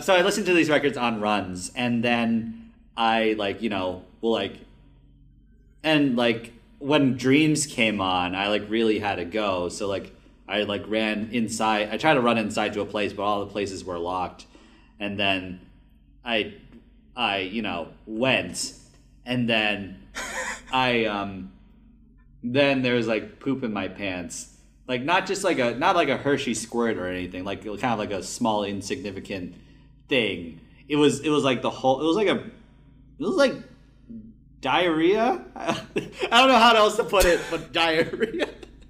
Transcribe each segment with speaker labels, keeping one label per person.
Speaker 1: So I listen to these records on runs, and then I like you know will like, and like when Dreams came on, I like really had to go. So like I like ran inside. I tried to run inside to a place, but all the places were locked. And then I, I you know went, and then I um, then there was like poop in my pants. Like not just like a not like a Hershey squirt or anything. Like kind of like a small insignificant thing. It was it was like the whole. It was like a. It was like diarrhea. I don't know how else to put it, but diarrhea.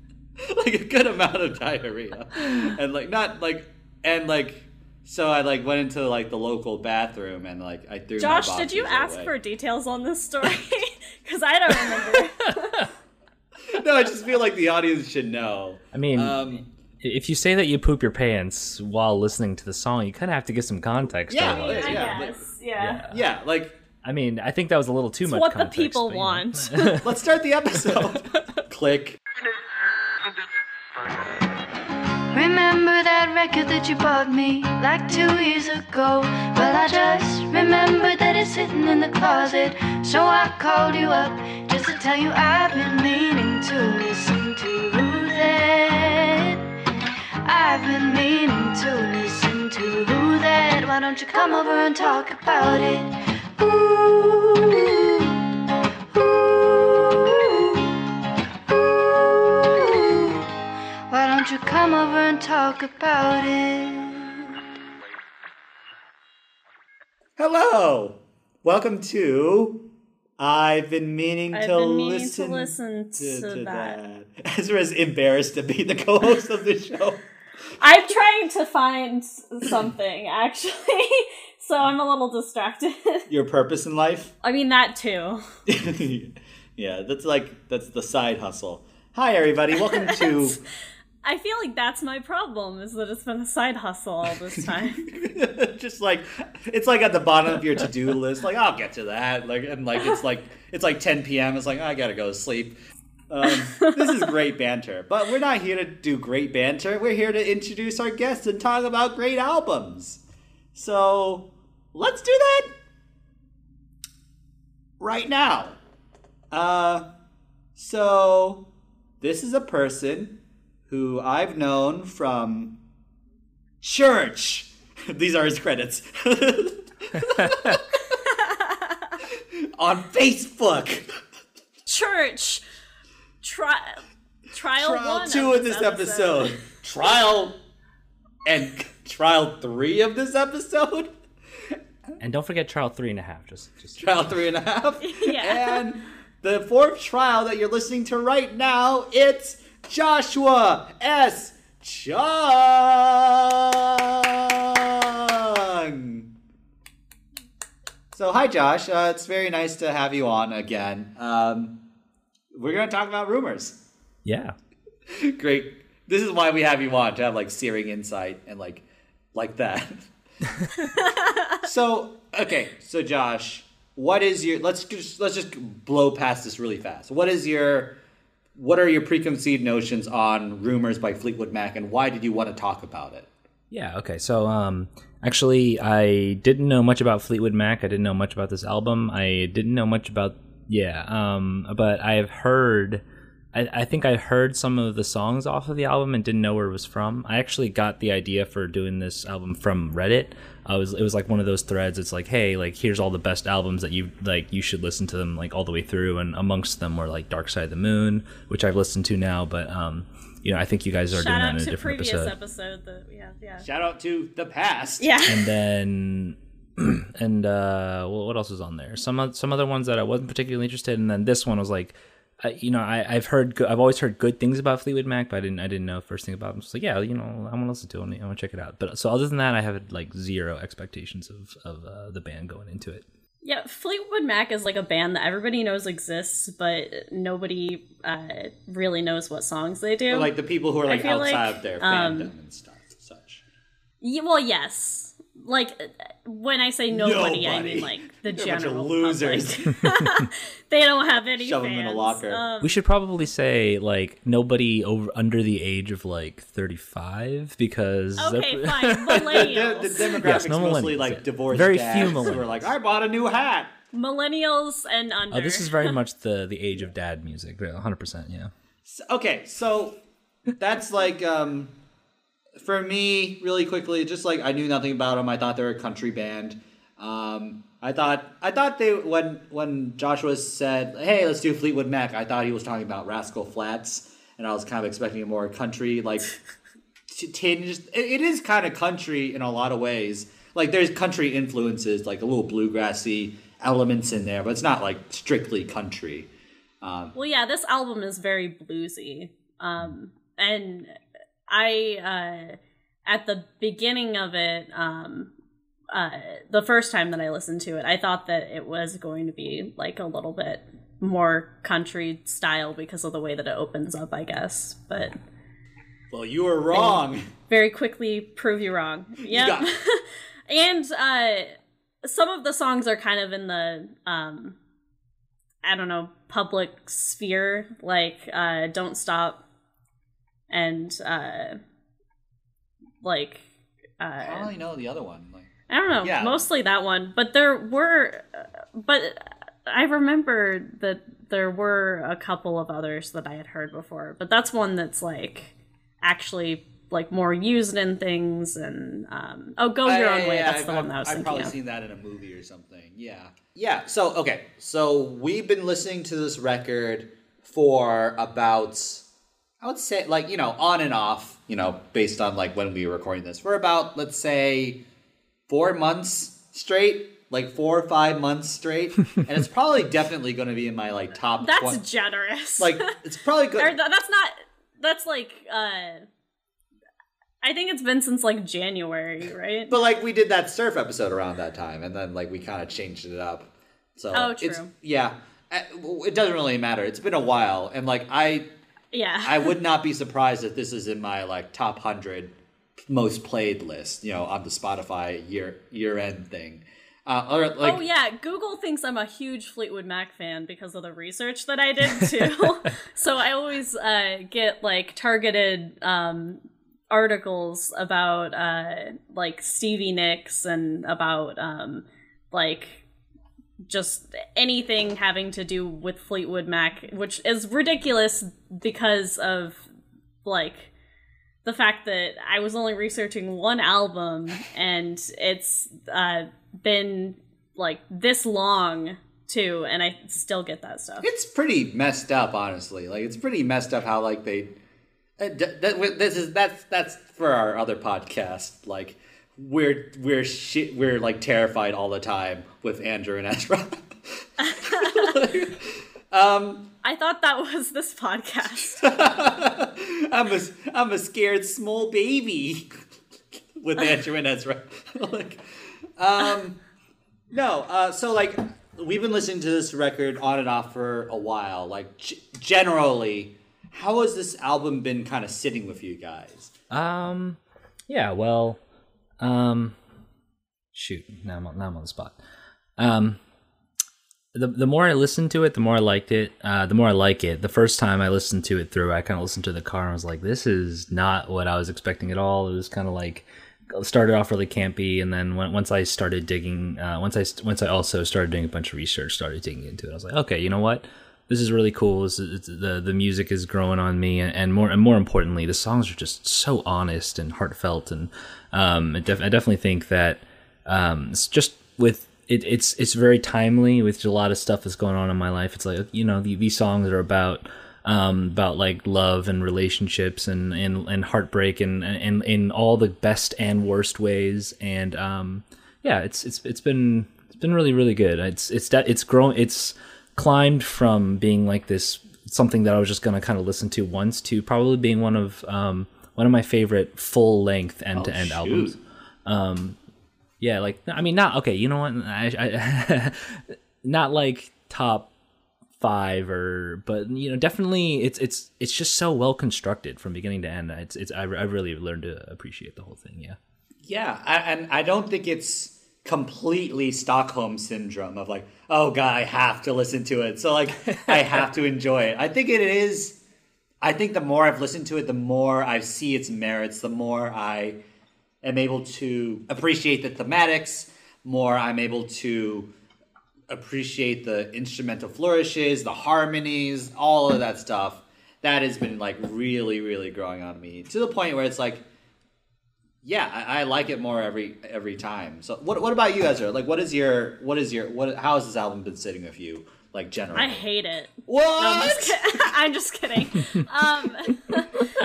Speaker 1: like a good amount of diarrhea, and like not like and like. So I like went into like the local bathroom and like I threw.
Speaker 2: Josh,
Speaker 1: my
Speaker 2: did you
Speaker 1: boxers
Speaker 2: ask
Speaker 1: away.
Speaker 2: for details on this story? Because I don't remember.
Speaker 1: No, I just feel like the audience should know.
Speaker 3: I mean,
Speaker 1: Um,
Speaker 3: if you say that you poop your pants while listening to the song, you kind of have to give some context.
Speaker 1: Yeah,
Speaker 3: otherwise.
Speaker 2: I
Speaker 1: yeah,
Speaker 2: guess. Yeah.
Speaker 1: yeah, like
Speaker 3: I mean, I think that was a little too
Speaker 2: It's
Speaker 3: much.
Speaker 2: what the people
Speaker 3: but, you know.
Speaker 2: want.
Speaker 1: let's start the episode. Click.
Speaker 4: Remember that record that you bought me like two years ago? Well, I just remembered that it's sitting in the closet. So I called you up just to tell you I've been meaning to listen to that. I've been meaning to listen to Who that. Why don't you come over and talk about it? Ooh, ooh, ooh. Why don't you come over and talk about it?
Speaker 1: Hello. Welcome to I've been meaning
Speaker 2: I've
Speaker 1: to
Speaker 2: been meaning to
Speaker 1: listen
Speaker 2: listen to that.
Speaker 1: Ezra's embarrassed to be the co-host of the show.
Speaker 2: I'm trying to find something, actually. So I'm a little distracted.
Speaker 1: Your purpose in life?
Speaker 2: I mean, that too.
Speaker 1: yeah, that's like that's the side hustle. Hi everybody, welcome to
Speaker 2: I feel like that's my problem, is that it's been a side hustle all this time.
Speaker 1: just like it's like at the bottom of your to-do list like I'll get to that like and like it's like it's like 10 p.m. it's like I got to go to sleep. Um, this is great banter, but we're not here to do great banter. We're here to introduce our guests and talk about great albums. So, let's do that right now. Uh so this is a person who I've known from church. These are his credits. On Facebook.
Speaker 2: Church! Tri- trial,
Speaker 1: Trial
Speaker 2: one
Speaker 1: two of this episode. Trial and trial three of this episode.
Speaker 3: And don't forget trial three and a half. Just, just
Speaker 1: Trial three and a half.
Speaker 2: Yeah.
Speaker 1: And the fourth trial that you're listening to right now, it's Joshua S. Chung. So, hi, Josh. Uh, it's very nice to have you on again. Um, we're going to talk about rumors.
Speaker 3: yeah.
Speaker 1: Great. This is why we have you on to have like searing insight and like like that. so okay, so Josh, what is your? Let's just let's just blow past this really fast. What is your? What are your preconceived notions on rumors by Fleetwood Mac, and why did you want to talk about it?
Speaker 3: Yeah, okay. So um actually I didn't know much about Fleetwood Mac. I didn't know much about this album. I didn't know much about yeah, um but I have heard I, I think I heard some of the songs off of the album and didn't know where it was from. I actually got the idea for doing this album from Reddit. I was it was like one of those threads. It's like, hey, like here's all the best albums that you like. You should listen to them like all the way through. And amongst them were like Dark Side of the Moon, which I've listened to now. But um, you know, I think you guys are doing
Speaker 2: Shout
Speaker 3: that in a
Speaker 2: to
Speaker 3: different
Speaker 2: previous
Speaker 3: episode.
Speaker 2: episode that we have, yeah.
Speaker 1: Shout out to the past.
Speaker 2: Yeah.
Speaker 3: and then and uh what else was on there some some other ones that i wasn't particularly interested in and then this one was like I, you know I, i've heard i've always heard good things about fleetwood mac but i didn't i didn't know first thing about them so yeah you know i want to listen to it i want to check it out but so other than that i have like zero expectations of of uh, the band going into it
Speaker 2: Yeah, Fleetwood Mac is like a band that everybody knows exists, but nobody uh, really knows what songs they do.
Speaker 1: Or, like the people who are like outside
Speaker 2: like,
Speaker 1: of their
Speaker 2: um,
Speaker 1: fandom and stuff. and Such.
Speaker 2: Ye- well, yes, like when I say nobody, I mean like the
Speaker 1: They're a bunch of
Speaker 2: general
Speaker 1: losers.
Speaker 2: they don't have any
Speaker 1: Shove 'em in a
Speaker 2: fans.
Speaker 1: locker.
Speaker 2: Um,
Speaker 3: We should probably say like nobody over under the age of like 35 because
Speaker 2: okay,
Speaker 3: pr-
Speaker 2: fine.
Speaker 1: the,
Speaker 2: Millennials.
Speaker 1: the demographics
Speaker 3: Yes, no
Speaker 1: mostly
Speaker 3: millennials,
Speaker 1: like divorced
Speaker 3: Very
Speaker 1: dads
Speaker 3: few
Speaker 1: who are
Speaker 3: millennials.
Speaker 1: like, I bought a new hat.
Speaker 2: Millennials and under.
Speaker 3: Oh, this is very much the the age of dad music. 100%, yeah.
Speaker 1: S- Okay, so that's like um for me really quickly just like I knew nothing about them. I thought they were a country band. Um I thought I thought they when when Joshua said, "Hey, let's do Fleetwood Mac." I thought he was talking about Rascal Flatts and I was kind of expecting a more country like tinge. It, it is kind of country in a lot of ways. Like there's country influences, like a little bluegrassy elements in there, but it's not like strictly country. Um,
Speaker 2: Well, yeah, this album is very bluesy. Um, and I, uh, at the beginning of it, um, uh, the first time that I listened to it, I thought that it was going to be like a little bit more country style because of the way that it opens up, I guess. But
Speaker 1: well, you were wrong.
Speaker 2: very quickly prove you wrong.
Speaker 1: Yeah,
Speaker 2: and uh some of the songs are kind of in the um I don't know, public sphere, like uh Don't Stop and uh like uh
Speaker 1: I only know the other one. Like,
Speaker 2: I don't know,
Speaker 1: Yeah.
Speaker 2: mostly that one, but there were but I remember that there were a couple of others that I had heard before, but that's one that's like actually like more used in things and um oh go your own way that's
Speaker 1: I've,
Speaker 2: the one that I was
Speaker 1: I've probably
Speaker 2: of.
Speaker 1: seen that in a movie or something. Yeah. Yeah. So okay. So we've been listening to this record for about I would say like you know on and off you know based on like when we were recording this for about let's say four months straight like four or five months straight and it's probably definitely going to be in my like top
Speaker 2: That's
Speaker 1: 20
Speaker 2: generous.
Speaker 1: like it's probably good
Speaker 2: th- that's not that's like uh I think it's been since like January, right?
Speaker 1: But like we did that surf episode around that time, and then like we kind of changed it up. So
Speaker 2: Oh,
Speaker 1: it's
Speaker 2: true.
Speaker 1: yeah, Uh, it doesn't really matter. It's been a while, and like I
Speaker 2: yeah.
Speaker 1: I would not be surprised if this is in my like top hundred most played list. You know, on the Spotify year year end thing. Uh, or like
Speaker 2: oh yeah, Google thinks I'm a huge Fleetwood Mac fan because of the research that I did too. so I always uh, get like targeted um, articles about uh, like Stevie Nicks and about um, like just anything having to do with Fleetwood Mac, which is ridiculous because of like the fact that I was only researching one album and it's uh, been like this long too, and I still get that stuff.
Speaker 1: it's pretty messed up, honestly. Like it's pretty messed up how like they. Uh, this is that's that's for our other podcast. Like we're we're shit. We're like terrified all the time with Andrew and Ezra. um,
Speaker 2: I thought that was this podcast.
Speaker 1: I'm a I'm a scared small baby with Andrew and Ezra. like, um, no. Uh, so like we've been listening to this record on and off for a while. Like g- generally, how has this album been kind of sitting with you guys?
Speaker 3: Um, yeah, well, um, shoot, now I'm on, now I'm on the spot. Um, the the more I listened to it, the more I liked it. Uh, the more I like it. The first time I listened to it through, I kind of listened to the car and was like, "This is not what I was expecting at all." It was kind of like started off really campy, and then when, once I started digging, uh, once I once I also started doing a bunch of research, started digging into it. I was like, "Okay, you know what? This is really cool. This is, the the music is growing on me, and, and more and more importantly, the songs are just so honest and heartfelt, and um, it def- I definitely think that um, it's just with it, it's it's very timely with a lot of stuff that's going on in my life. It's like you know the, these songs are about um, about like love and relationships and and, and heartbreak and, and in all the best and worst ways. And um, yeah, it's it's it's been it's been really really good. It's it's that it's grown it's climbed from being like this something that I was just gonna kind of listen to once to probably being one of um, one of my favorite full length end to end
Speaker 1: shoot.
Speaker 3: albums. Um, yeah, like I mean, not okay. You know what? I, I not like top five or, but you know, definitely it's it's it's just so well constructed from beginning to end. It's it's I, I really learned to appreciate the whole thing. Yeah.
Speaker 1: Yeah, I, and I don't think it's completely Stockholm syndrome of like, oh god, I have to listen to it, so like I have to enjoy it. I think it is. I think the more I've listened to it, the more I see its merits, the more I am able to appreciate the thematics, more I'm able to appreciate the instrumental flourishes, the harmonies, all of that stuff. That has been like really, really growing on me to the point where it's like, yeah, I, I like it more every every time. So, what what about you, Ezra? Like, what is your what is your what? How has this album been sitting with you? Like, generally,
Speaker 2: I hate it.
Speaker 1: what?
Speaker 2: No, I'm just, kid- I'm just kidding. Um,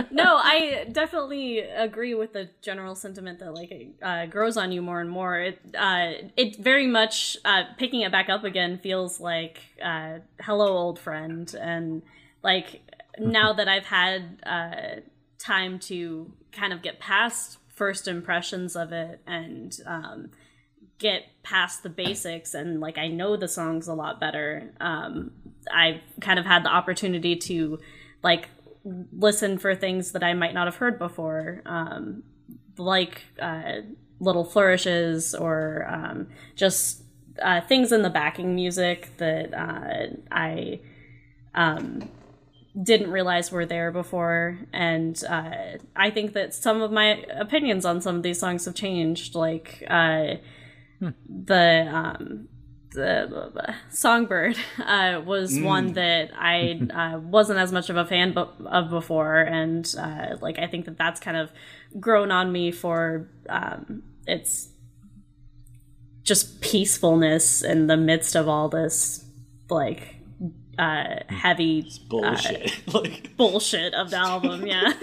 Speaker 2: no, I definitely agree with the general sentiment that like it uh, grows on you more and more. It uh, it very much uh, picking it back up again feels like uh, hello old friend, and like now that I've had uh, time to kind of get past first impressions of it and um, get past the basics and like I know the songs a lot better. Um, I've kind of had the opportunity to like listen for things that I might not have heard before, um, like uh, little flourishes or um, just uh, things in the backing music that uh, I um, didn't realize were there before. And uh, I think that some of my opinions on some of these songs have changed. Like uh, the um, the Songbird uh, was one that I uh, wasn't as much of a fan bu- of before, and uh, like I think that that's kind of grown on me for um, its just peacefulness in the midst of all this like uh, heavy
Speaker 1: bullshit. like,
Speaker 2: bullshit of the album. Yeah,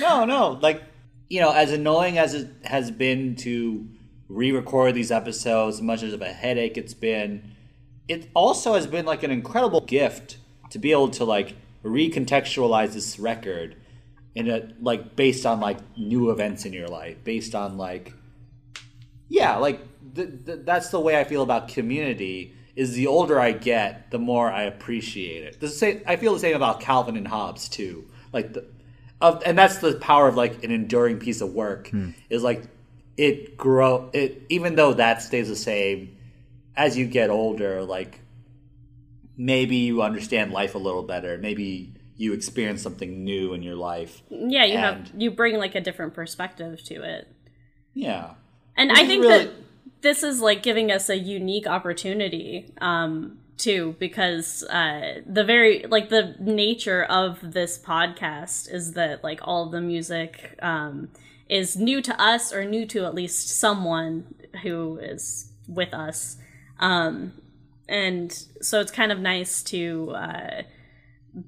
Speaker 1: no, no. Like, you know, as annoying as it has been to re-record these episodes, as much as of a headache it's been, it also has been like an incredible gift to be able to like recontextualize this record in a like based on like new events in your life, based on like yeah, like th- th- that's the way I feel about community. Is the older I get, the more I appreciate it. The same, I feel the same about Calvin and Hobbes too. Like the, of, and that's the power of like an enduring piece of work. Hmm. Is like it grow it even though that stays the same as you get older. Like maybe you understand life a little better. Maybe you experience something new in your life.
Speaker 2: yeah. You have you bring like a different perspective to it.
Speaker 1: Yeah.
Speaker 2: And
Speaker 1: Which
Speaker 2: I think
Speaker 1: really-
Speaker 2: that this is like giving us a unique opportunity um too because uh the very like the nature of this podcast is that like all of the music um is new to us or new to at least someone who is with us. Um and so it's kind of nice to uh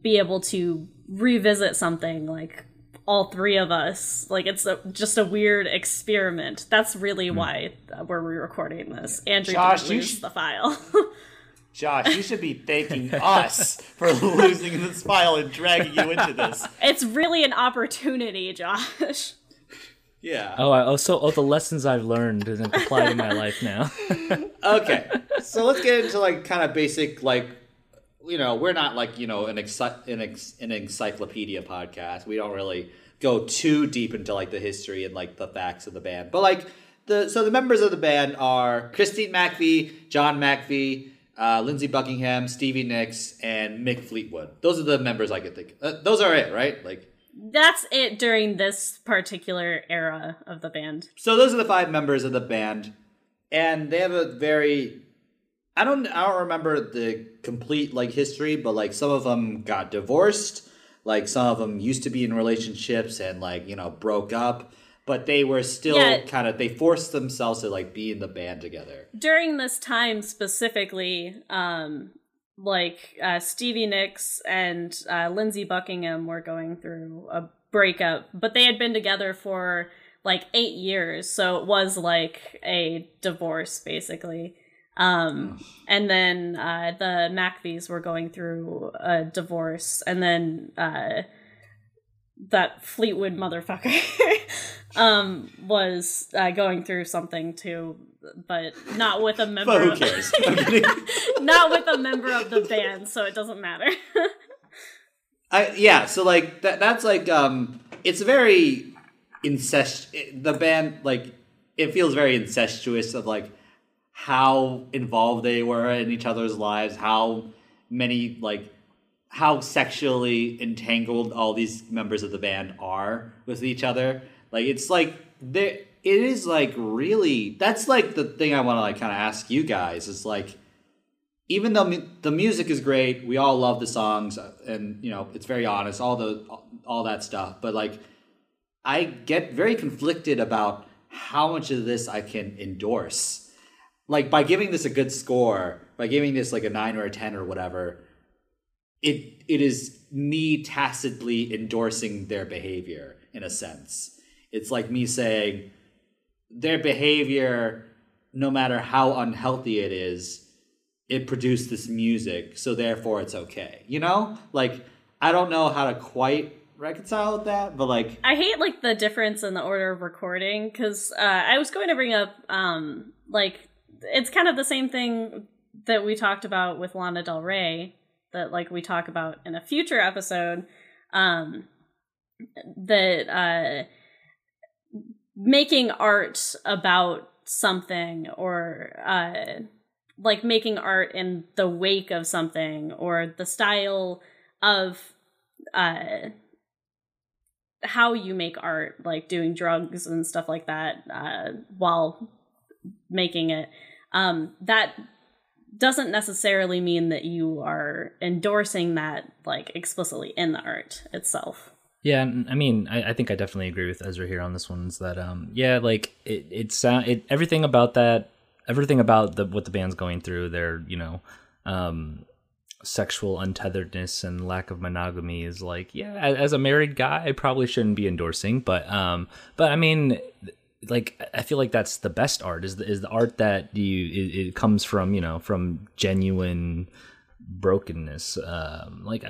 Speaker 2: be able to revisit something like all three of us like it's a, just a weird experiment that's really why uh, we're re-recording this andrew
Speaker 1: Josh,
Speaker 2: didn't
Speaker 1: you
Speaker 2: lose
Speaker 1: sh-
Speaker 2: the file
Speaker 1: Josh, you should be thanking us for losing this file and dragging you into this.
Speaker 2: it's really an opportunity josh
Speaker 1: Yeah.
Speaker 3: Oh, I also oh the lessons I've learned and apply to my life now.
Speaker 1: Okay. So let's get into like kind of basic like you know, we're not like, you know, an exci- an, ex- an encyclopedia podcast. We don't really go too deep into like the history and like the facts of the band. But like the so the members of the band are Christine McVie, John McVie, uh, Lindsey Buckingham, Stevie Nicks, and Mick Fleetwood. Those are the members I could think. Uh, those are it, right? Like
Speaker 2: that's it during this particular era of the band
Speaker 1: So those are the five members of the band, and they have a very. I don't. I don't remember the complete like history, but like some of them got divorced. Like some of them used to be in relationships and like you know broke up, but they were still
Speaker 2: Yeah.
Speaker 1: kind of they forced themselves to like be in the band together.
Speaker 2: during this time specifically, um, like uh, Stevie Nicks and uh, Lindsey Buckingham were going through a breakup, but they had been together for like eight years, so it was like a divorce basically. Um, and then uh, the McVies were going through a divorce, and then uh, that Fleetwood motherfucker um, was uh, going through something too, but not with a member.
Speaker 1: But who
Speaker 2: of-
Speaker 1: cares? I'm
Speaker 2: not with a member of the band, so it doesn't matter.
Speaker 1: I yeah, so like that that's like um it's very incest the band like it feels very incestuous of like how involved they were in each other's lives, how many like how sexually entangled all these members of the band are with each other. Like it's like there it is like really that's like the thing I want to like kind of ask you guys is like even though the music is great, we all love the songs uh, and you know, it's very honest, all the all that stuff, but like I get very conflicted about how much of this I can endorse. Like by giving this a good score, by giving this like a 9 or a 10 or whatever, it it is me tacitly endorsing their behavior in a sense. It's like me saying their behavior no matter how unhealthy it is, it produced this music, so therefore it's okay. You know? Like I don't know how to quite reconcile with that, but like
Speaker 2: I hate like the difference in the order of recording because uh, I was going to bring up um like it's kind of the same thing that we talked about with Lana Del Rey that like we talk about in a future episode um that uh making art about something or uh like making art in the wake of something or the style of uh how you make art like doing drugs and stuff like that uh while making it um that doesn't necessarily mean that you are endorsing that like explicitly in the art itself
Speaker 3: Yeah, I mean, I, I think I definitely agree with Ezra here on this one. Is that um, yeah, like it, it sound it everything about that, everything about the what the band's going through, their you know, um, sexual untetheredness and lack of monogamy is like, yeah, as, as a married guy, I probably shouldn't be endorsing, but um, but I mean, like I feel like that's the best art is the, is the art that you it, it comes from you know from genuine brokenness um like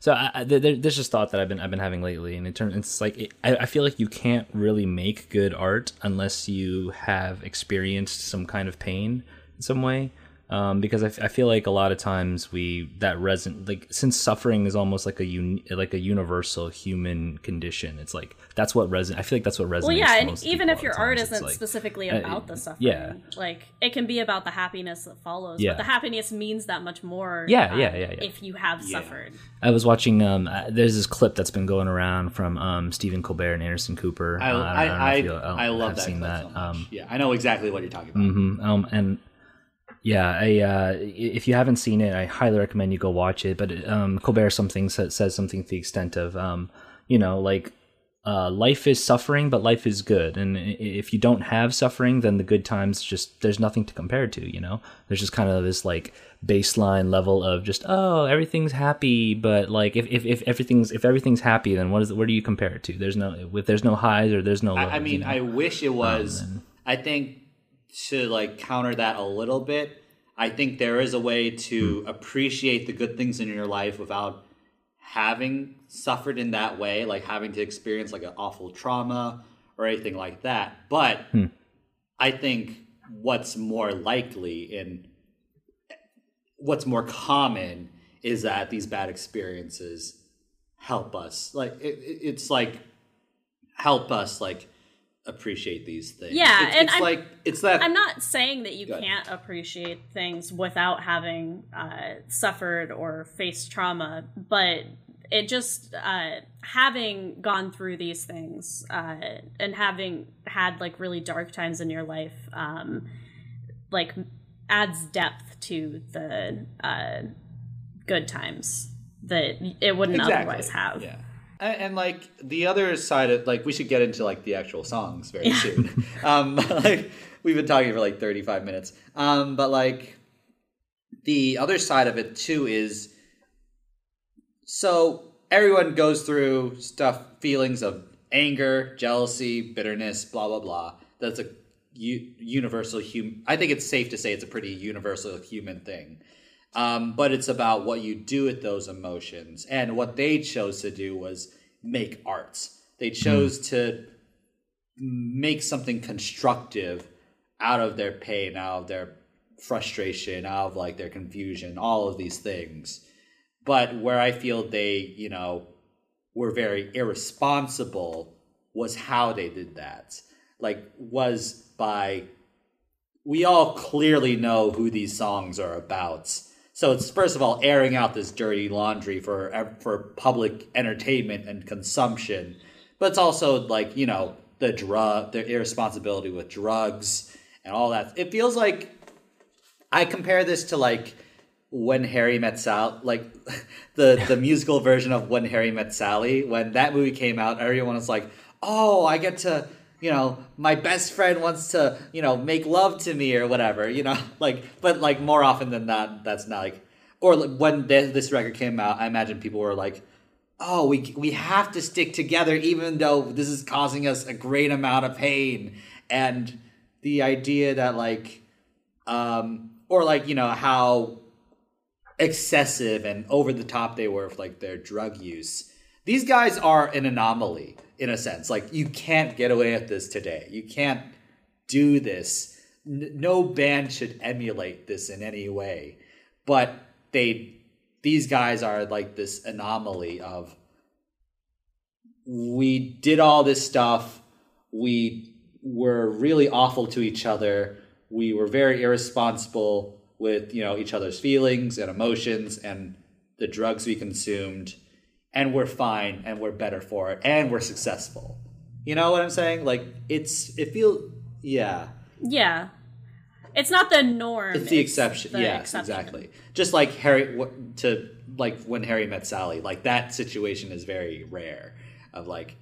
Speaker 3: so I, I, there, there's just thought that i've been i've been having lately and it turns it's like it, I, I feel like you can't really make good art unless you have experienced some kind of pain in some way um, because I, f- I feel like a lot of times we that reson like since suffering is almost like a un, like a universal human condition it's like that's what reson I feel like that's what resonates
Speaker 2: well yeah and even if your art
Speaker 3: times.
Speaker 2: Isn't
Speaker 3: like-
Speaker 2: specifically
Speaker 3: uh,
Speaker 2: about the suffering
Speaker 3: yeah.
Speaker 2: like it can be about the happiness that follows
Speaker 3: Yeah.
Speaker 2: but the happiness means that much more
Speaker 3: Yeah,
Speaker 2: uh,
Speaker 3: yeah, yeah, yeah.
Speaker 2: if you have
Speaker 1: Yeah.
Speaker 2: suffered
Speaker 3: I was watching. Um, uh, there's this clip that's been going around from um, Stephen Colbert and Anderson Cooper.
Speaker 1: I
Speaker 3: Uh,
Speaker 1: I
Speaker 3: don't know
Speaker 1: I,
Speaker 3: if you, um,
Speaker 1: I love
Speaker 3: have
Speaker 1: that,
Speaker 3: seen
Speaker 1: clip
Speaker 3: that.
Speaker 1: so much.
Speaker 3: Um,
Speaker 1: yeah, I know exactly what you're talking about.
Speaker 3: mhm, um, and yeah, I, uh, if you haven't seen it, I highly recommend you go watch it. But um, Colbert something says, says something to the extent of, um, you know, like uh, life is suffering, but life is good. And if you don't have suffering, then the good times just there's nothing to compare to. You know, there's just kind of this like baseline level of just oh everything's happy, but like if if, if everything's if everything's happy, then what is where do you compare it to? There's no if there's no highs or there's no. Lows,
Speaker 1: I, I
Speaker 3: you
Speaker 1: mean,
Speaker 3: know?
Speaker 1: I wish it was.
Speaker 3: and-
Speaker 1: I think to like counter that a little bit, I think there is a way to hmm. appreciate the good things in your life without having suffered in that way, like having to experience like an awful trauma or anything like that. But hmm. I think what's more likely and what's more common is that these bad experiences help us. Like it- it's like help us like appreciate these things.
Speaker 2: Yeah,
Speaker 1: it's,
Speaker 2: and
Speaker 1: it's
Speaker 2: I'm-
Speaker 1: like it's that
Speaker 2: I'm not saying that you can't appreciate things without having uh, suffered or faced trauma, but it just uh, having gone through these things uh, and having had like really dark times in your life, um, like adds depth to the uh, good times that it wouldn't otherwise have.
Speaker 1: Yeah. And, and like the other side of like we should get into like the actual songs very soon. um like we've been talking for like 35 minutes. Um but like the other side of it too is so everyone goes through stuff feelings of anger, jealousy, bitterness, blah blah blah. That's a u- universal human I think it's safe to say it's a pretty universal human thing um, but it's about what you do with those emotions. And what they chose to do was make arts. They chose to make something constructive out of their pain, out of their frustration, out of like their confusion, all of these things. But where I feel they, you know, were very irresponsible was how they did that. Like was by we all clearly know who these songs are about. So it's first of all airing out this dirty laundry for for public entertainment and consumption, but it's also like you know the drug, the irresponsibility with drugs and all that. It feels like I compare this to like when Harry Met Sally, like the the musical version of When Harry Met Sally. When that movie came out, everyone was like, "Oh, I get to." You know, my best friend wants to, you know, make love to me or whatever. You know, like, but like more often than not, that's not like. Or when this record came out, I imagine people were like, "Oh, we we have to stick together, even though this is causing us a great amount of pain." And the idea that like, um, or like you know how excessive and over the top they were with like their drug use. These guys are an anomaly in a sense. Like you can't get away with this today. You can't do this. N- no band should emulate this in any way. But they these guys are like this anomaly of we did all this stuff. We were really awful to each other. We were very irresponsible with you know each other's feelings and emotions and the drugs we consumed and we're fine and we're better for it and we're successful. You know what i'm saying? Like it's it feels yeah.
Speaker 2: Yeah. It's not the norm.
Speaker 1: It's the exception
Speaker 2: the
Speaker 1: yes
Speaker 2: exception.
Speaker 1: exactly. Just like harry to like when harry met sally like that situation is very rare of like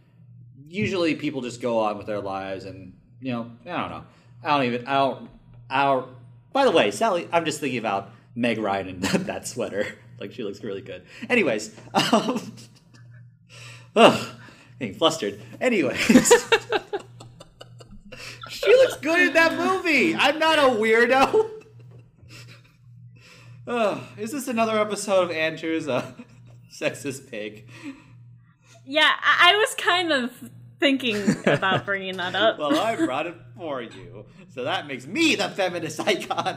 Speaker 1: usually people just go on with their lives and you know i don't know. I don't even i don't i don't by the way, Sally, I'm just thinking about Meg Ryan in that sweater. Like she looks really good. Anyways, um, ugh, getting flustered. Anyways, she looks good in that movie. I'm not a weirdo. Ugh, is this another episode of Andrew's uh, sexist pig?
Speaker 2: Yeah, I, I was kind of thinking about bringing that up.
Speaker 1: well, I brought it for you, so that makes me the feminist icon.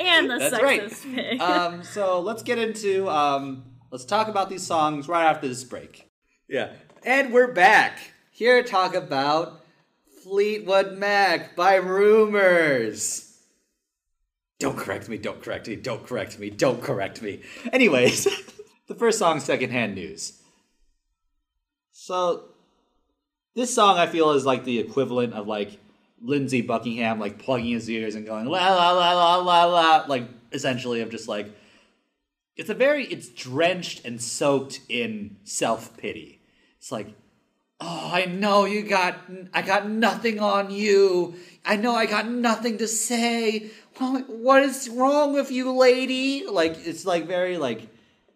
Speaker 2: And the
Speaker 1: That's
Speaker 2: sexist
Speaker 1: right.
Speaker 2: pig.
Speaker 1: Um, so let's get into um, let's talk about these songs right after this break. Yeah, and we're back here to talk about Fleetwood Mac by Rumors. Don't correct me. Don't correct me. Don't correct me. Don't correct me. Anyways, the first song, Secondhand News. So this song I feel is like the equivalent of like Lindsey Buckingham like plugging his ears and going la la la la la la like essentially of just like it's a very it's drenched and soaked in self-pity. It's like oh I know you got I got nothing on you. I know I got nothing to say. What is wrong with you, lady? Like it's like very like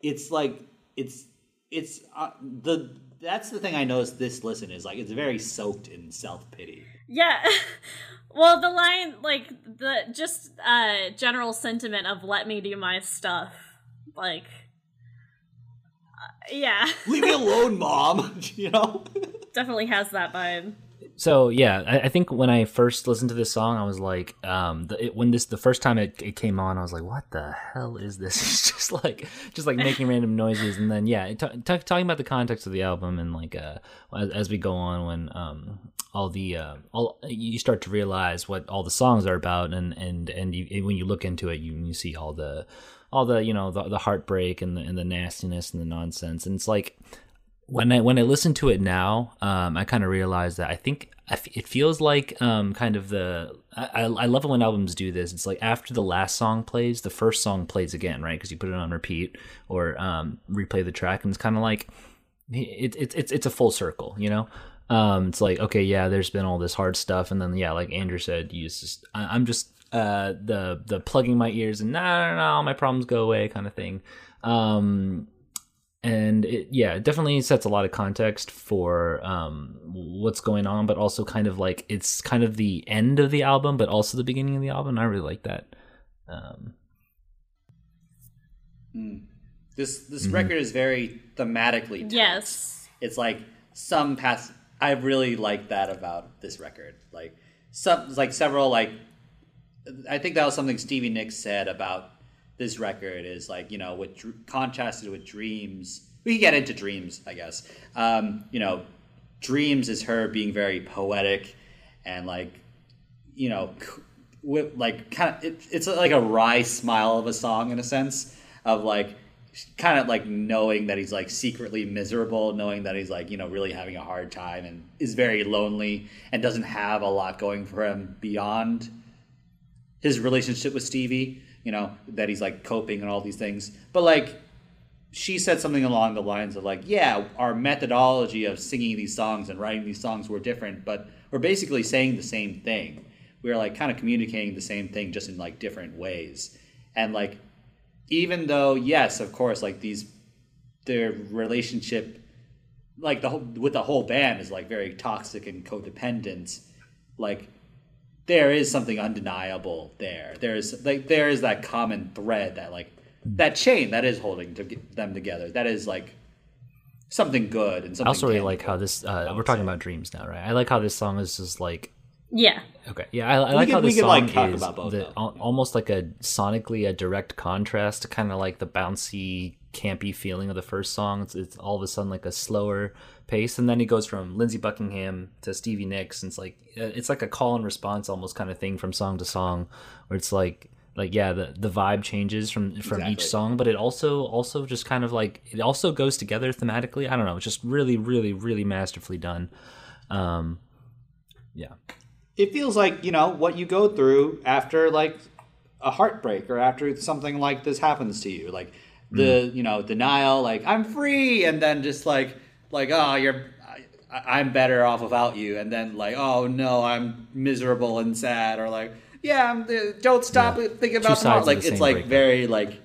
Speaker 1: it's like it's it's uh, the that's the thing I noticed this listen is like it's very soaked in self pity.
Speaker 2: Yeah. Well, the line like the just uh general sentiment of let me do my stuff. Like uh, yeah.
Speaker 1: Leave me alone, mom. you know?
Speaker 2: Definitely has that vibe.
Speaker 3: So yeah, I, I, think when I first listened to this song, I was like, um, the, it, when this the first time it, it, came on, I was like, what the hell is this? It's just like just like making random noises, and then yeah, t- t- talking about the context of the album and like uh, as, as we go on, when um, all the uh, all you start to realize what all the songs are about, and and and you, when you look into it, you you see all the all the you know the, the heartbreak and the and the nastiness and the nonsense, and it's like when I when I listen to it now, um, I kind of realize that I think it feels like um, kind of the I, I love it when albums do this. It's like after the last song plays, the first song plays again, right? Because you put it on repeat or um, replay the track, and it's kind of like it, it, it's it's a full circle, you know. Um, it's like okay, yeah, there's been all this hard stuff, and then yeah, like Andrew said, you just I, am just uh, the the plugging my ears and no, no, no, my problems go away kind of thing. Um, and it, yeah, it definitely sets a lot of context for um, what's going on, but also kind of like it's kind of the end of the album, but also the beginning of the album. I really like that. Um,
Speaker 1: mm. This this mm-hmm. record is very thematically. Tense.
Speaker 2: Yes,
Speaker 1: it's like some past. I really like that about this record. Like some like several like. I think that was something Stevie Nicks said about this record is like you know with contrasted with dreams we can get into dreams, I guess. Um, you know, dreams is her being very poetic and like, you know, with like kind of it, it's like a wry smile of a song in a sense of like kind of like knowing that he's like secretly miserable, knowing that he's like you know really having a hard time and is very lonely and doesn't have a lot going for him beyond his relationship with Stevie. You know that he's like coping and all these things, but like she said something along the lines of like, yeah, our methodology of singing these songs and writing these songs were different, but we're basically saying the same thing. We are like kind of communicating the same thing just in like different ways. And like even though yes, of course, like these their relationship like the whole with the whole band is like very toxic and codependent, like there is something undeniable there. There's like there is that common thread that like that chain that is holding to them together. That is like something good and
Speaker 3: I
Speaker 1: something.
Speaker 3: also really
Speaker 1: tangible.
Speaker 3: like how this. Uh, we're talking
Speaker 1: say.
Speaker 3: about dreams now, right? I like how this song is just like
Speaker 2: Yeah.
Speaker 3: Okay, yeah, I, I like
Speaker 1: could-
Speaker 3: how
Speaker 1: we
Speaker 3: song
Speaker 1: like, talk
Speaker 3: is
Speaker 1: about both,
Speaker 3: the, al- almost like a sonically a direct contrast to kind of like the bouncy, campy feeling of the first song. It's, it's all of a sudden like a slower pace, and then it goes from Lindsey Buckingham to Stevie Nicks, and it's like uh, it's like a call and response almost kind of thing from song to song, where it's like like yeah the the vibe changes from from
Speaker 1: Exactly.
Speaker 3: each song, but it also also just kind of like it also goes together thematically. I don't know, it's just really really really masterfully done. Um, yeah.
Speaker 1: It feels like you know what you go through after like a heartbreak or after something like this happens to you like the you know denial like i'm free and then just like like oh you're I, i'm better off without you and then like oh no i'm miserable and sad or like yeah I'm, uh, don't stop
Speaker 3: Yeah.
Speaker 1: thinking about
Speaker 3: sides
Speaker 1: tomorrow like
Speaker 3: the
Speaker 1: it's like
Speaker 3: breakup.
Speaker 1: very like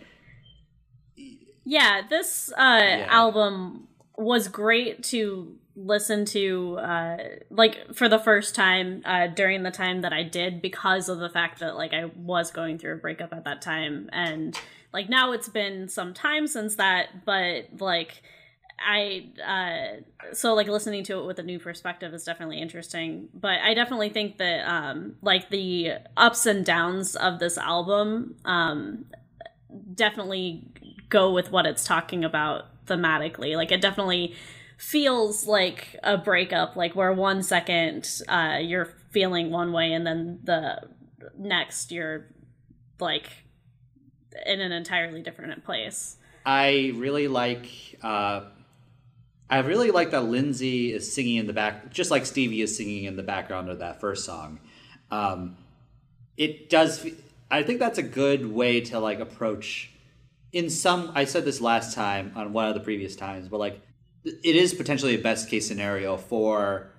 Speaker 2: Yeah, this uh, album was great to listen to, uh, like for the first time uh, during the time that I did, because of the fact that like I was going through a breakup at that time, and like now it's been some time since that, but like. I uh so like listening to it with a new perspective is definitely interesting, but I definitely think that um like the ups and downs of this album um definitely go with what it's talking about thematically. Like it definitely feels like a breakup, like where one second uh, you're feeling one way and then the next you're like in an entirely different place.
Speaker 1: I really like. Uh, I really like that Lindsey is singing in the back, just like Stevie is singing in the background of that first song. Um, it does. I think that's a good way to like approach. In some, I said this last time on one of the previous times, but like, it is potentially a best case scenario for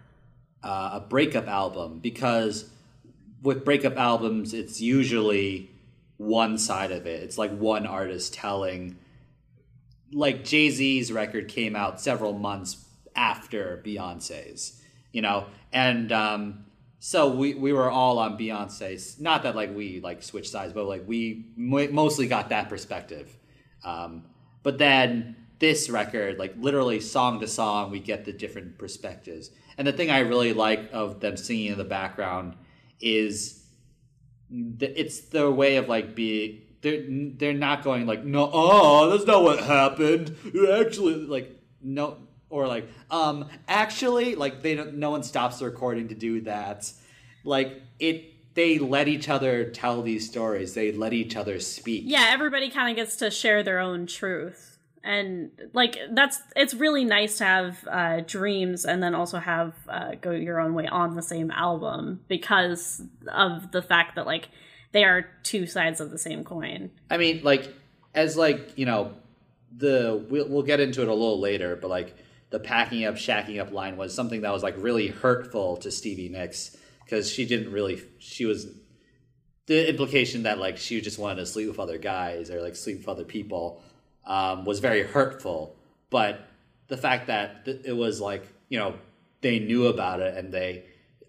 Speaker 1: uh, a breakup album because with breakup albums, it's usually one side of it. It's like one artist telling. Like Jay Z's record came out several months after Beyonce's, you know, and um, so we we were all on Beyonce's. Not that like we like switched sides, but like we mo- mostly got that perspective. Um, but then this record, like literally song to song, we get the different perspectives. And the thing I really like of them singing in the background is th- it's their way of like being. They're they're not going like no oh that's not what happened actually like no or like um actually like they don't no one stops the recording to do that like it they let each other tell these stories they let each other speak
Speaker 2: Yeah, everybody kind of gets to share their own truth. And like that's it's really nice to have uh, dreams and then also have uh, go your own way on the same album because of the fact that like they are two sides of the same coin.
Speaker 1: I mean, like, as like you know, the we'll, we'll get into it a little later, but like the packing up, shacking up line was something that was like really hurtful to Stevie Nicks because she didn't really, she was the implication that like she just wanted to sleep with other guys or like sleep with other people um, was very hurtful. But the fact that th- it was like you know they knew about it and they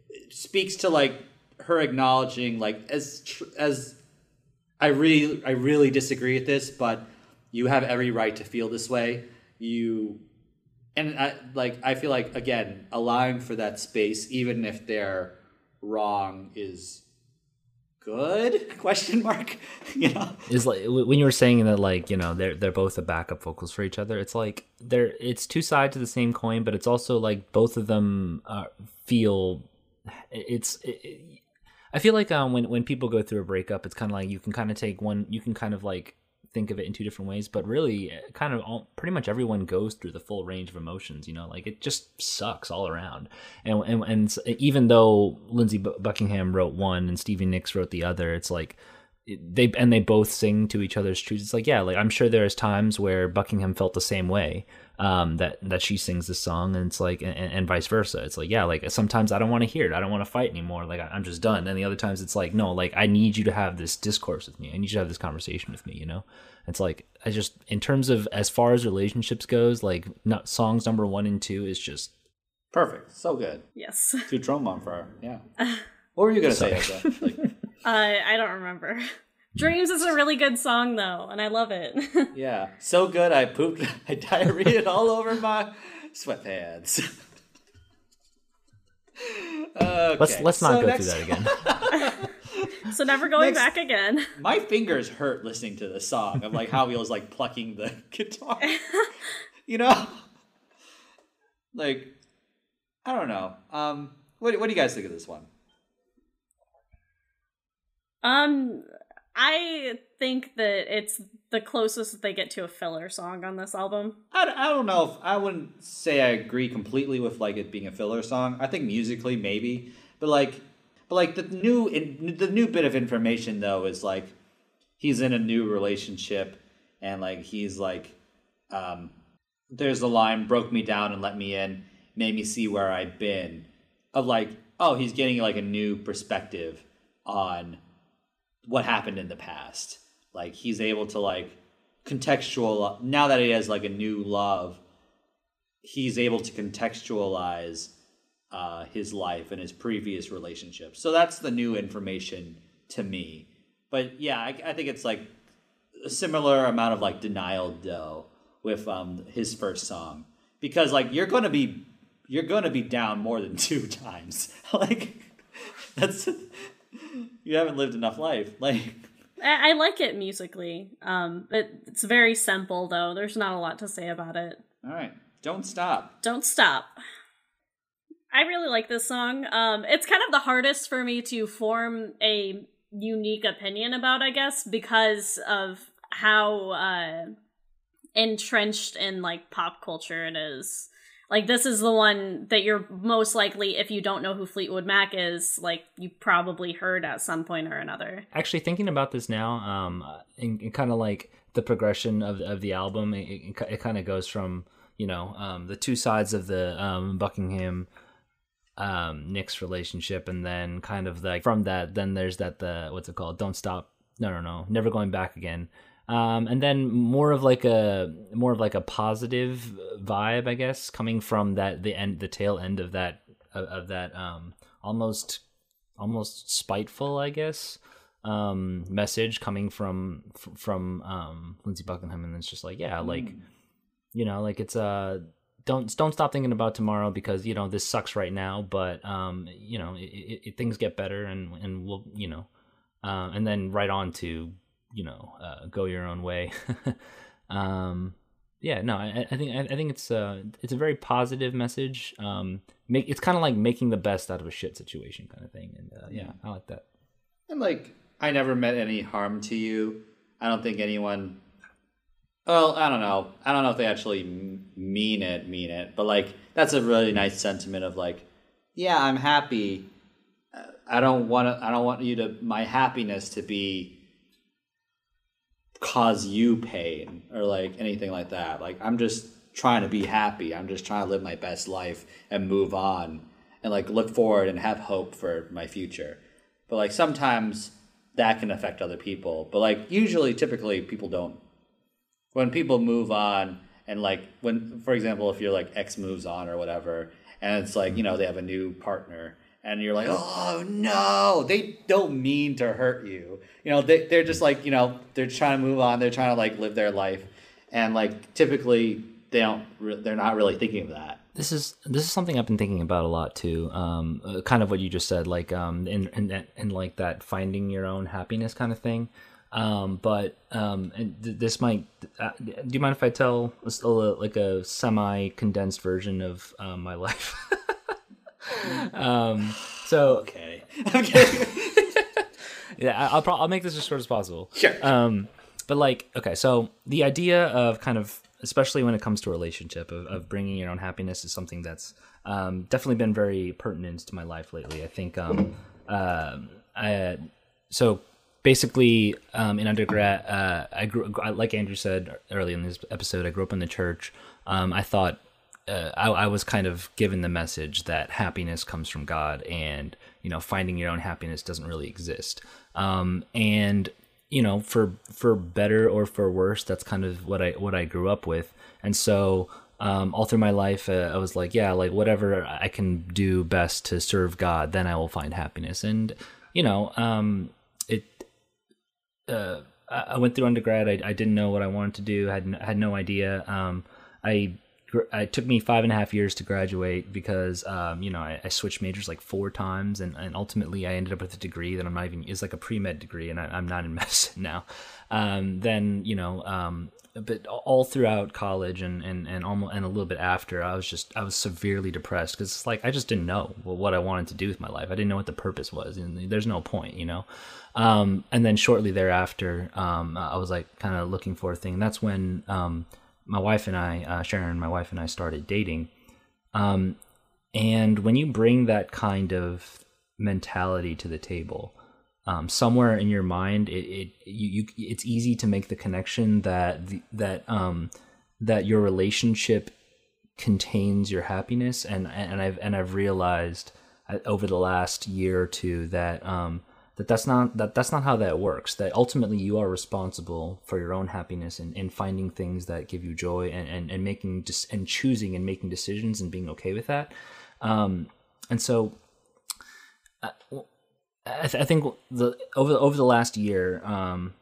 Speaker 1: it speaks to like her acknowledging like as tr- as I really I really disagree with this, but you have every right to feel this way. You and I like I feel like again allowing for that space, even if they're wrong, is good? Question mark. You know?
Speaker 3: Is like when you were saying that like you know they're they're both the backup vocals for each other it's like they're it's two sides of the same coin but it's also like both of them uh, feel it's it, it- i feel like um when when people go through a breakup it's kind of like you can kind of take one you can kind of like think of it in two different ways but really uh, kind of all, pretty much everyone goes through the full range of emotions you know like it just sucks all around and and, and even though lindsey buckingham wrote one and stevie nicks wrote the other it's like they and they both sing to each other's truths. It's like yeah, like I'm sure there's times where Buckingham felt the same way um, that that she sings this song, and it's like and, and vice versa. It's like yeah, like sometimes I don't want to hear it, I don't want to fight anymore. Like I, I'm just done. And the other times it's like no, like I need you to have this discourse with me. I need you to have this conversation with me. You know, it's like I just in terms of as far as relationships goes, like not songs number one and two is just
Speaker 1: perfect so good
Speaker 2: Yes.
Speaker 1: to drum on for yeah what were you gonna say Ezra? like
Speaker 2: Uh, I don't remember. Dreams is a really good song though, and I love it.
Speaker 1: yeah so good i pooped i diarrheaed all over my sweatpants. Okay,
Speaker 3: let's let's not
Speaker 1: so
Speaker 3: go
Speaker 1: next-
Speaker 3: through that again.
Speaker 2: so never going
Speaker 1: Next-
Speaker 2: back again.
Speaker 1: my fingers hurt listening to the song. Of like how he was like plucking the guitar. You know? Like i don't know. Um what, what do you guys think of this one?
Speaker 2: Um, I think that it's the closest that they get to a filler song on this album.
Speaker 1: I, I don't know if I wouldn't say I agree completely with like it being a filler song. I think musically maybe, but like, but like the new the new bit of information though is like he's in a new relationship and like he's like, um, there's the line broke me down and let me in, made me see where I'd been, of like oh he's getting like a new perspective on what happened in the past. Like he's able to like contextual now that he has like a new love, he's able to contextualize uh, his life and his previous relationships. So that's the new information to me. But yeah, I, I think it's like a similar amount of like denial though with um, his first song because like you're gonna be you're gonna be down more than two times. like that's you haven't lived enough life. Like
Speaker 2: I, I like it musically. Um, it, it's very simple though. There's not a lot to say about it.
Speaker 1: all right, don't stop.
Speaker 2: Don't stop. I really like this song. Um, it's kind of the hardest for me to form a unique opinion about, I guess, because of how uh, entrenched in like pop culture it is. Like this is the one that you're most likely, if you don't know who Fleetwood Mac is, like you probably heard at some point or another.
Speaker 3: Actually, thinking about this now, um, and, and kind of like the progression of of the album, it, it, it kind of goes from you know um, the two sides of the um, Buckingham um, Nicks relationship, and then kind of like from that, then there's that the what's it called? Don't stop. No, no, no. Never going back again. Um, and then more of like a more of like a positive vibe, I guess, coming from that the end, the tail end of that of, of that um, almost almost spiteful, I guess, um, message coming from from um, Lindsey Buckingham, and it's just like, yeah, like you know, like it's uh don't don't stop thinking about tomorrow because you know this sucks right now, but um, you know, it, it, it, things get better, and and we'll you know, uh, and then right on to you know, uh, go your own way. um, yeah, no, I, I think I, I think it's uh it's a very positive message. Um, make it's kind of like making the best out of a shit situation kind of thing, and uh, yeah, I like that.
Speaker 1: And like, I never meant any harm to you. I don't think anyone. Well, I don't know. I don't know if they actually mean it, mean it, but like, that's a really nice sentiment of like, yeah, I'm happy. Uh, I don't want to. I don't want you to my happiness to be cause you pain or like anything like that. Like, I'm just trying to be happy. I'm just trying to live my best life and move on and like look forward and have hope for my future. But like sometimes that can affect other people. But like usually, typically, people don't. When people move on, and like when, for example, if you're like X moves on or whatever, and it's like you know they have a new partner, and you're like, oh no, they don't mean to hurt you. You know, they they're just like you know they're trying to move on. They're trying to like live their life, and like typically they don't. re- They're not really thinking of that.
Speaker 3: this is this is something I've been thinking about a lot too. Um, uh, kind of what you just said, like um, and and and like that finding your own happiness kind of thing. Um, but um, and th- this might. Uh, do you mind if I tell a, like a semi condensed version of um, my life? Um, so
Speaker 1: Okay. Kidding.
Speaker 3: yeah, I'll pro- I'll make this as short as possible.
Speaker 1: Sure.
Speaker 3: Um, but like, okay, so the idea of kind of, especially when it comes to a relationship, of, of bringing your own happiness is something that's um, definitely been very pertinent to my life lately. I think, um, um I, so basically, um, in undergrad, uh, I grew, like Andrew said earlier in this episode, I grew up in the church. Um, I thought uh, I, I was kind of given the message that happiness comes from God, and you know, finding your own happiness doesn't really exist. Um, and you know, for for better or for worse, that's kind of what I what I grew up with. And so, um, all through my life, uh, I was like, yeah, like whatever I can do best to serve God, then I will find happiness. And you know, um, it uh, I went through undergrad. I, I didn't know what I wanted to do. Had had no idea. Um, I it took me five and a half years to graduate because um, you know I, I switched majors like four times, and, and ultimately I ended up with a degree that I'm not even is like a pre med degree, and I, I'm not in medicine now. Um, then you know, um, but all throughout college and and and almost and a little bit after, I was just I was severely depressed because it's like I just didn't know what I wanted to do with my life. I didn't know what the purpose was, and there's no point, you know. Um, and then shortly thereafter, um, I was like kind of looking for a thing. That's when um, my wife and I, uh, Sharon, my wife and I, started dating. Um, and when you bring that kind of mentality to the table, um, somewhere in your mind, it, it you, you it's easy to make the connection that the, that um, that your relationship contains your happiness, and and I've and I've realized uh, over the last year or two that um, that that's not that that's not how that works. That ultimately you are responsible for your own happiness and, and finding things that give you joy and and, and making just and choosing and making decisions and being okay with that. Um, and so I, th- I think the over over the last year, um,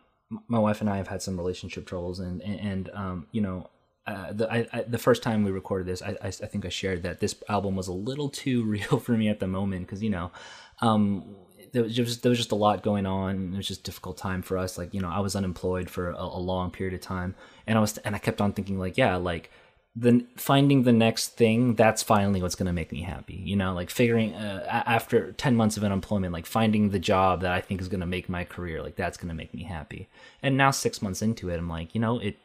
Speaker 3: my wife and I have had some relationship troubles, and and, and um, you know, uh, the I, I, the first time we recorded this, I, I I think I shared that this album was a little too real for me at the moment because you know, um, there was just there was just a lot going on. It was just difficult time for us. Like you know, I was unemployed for a, a long period of time, and I was and I kept on thinking like, yeah, like the finding the next thing that's finally what's going to make me happy you know like figuring uh, after 10 months of unemployment like finding the job that i think is going to make my career like that's going to make me happy and now 6 months into it i'm like you know it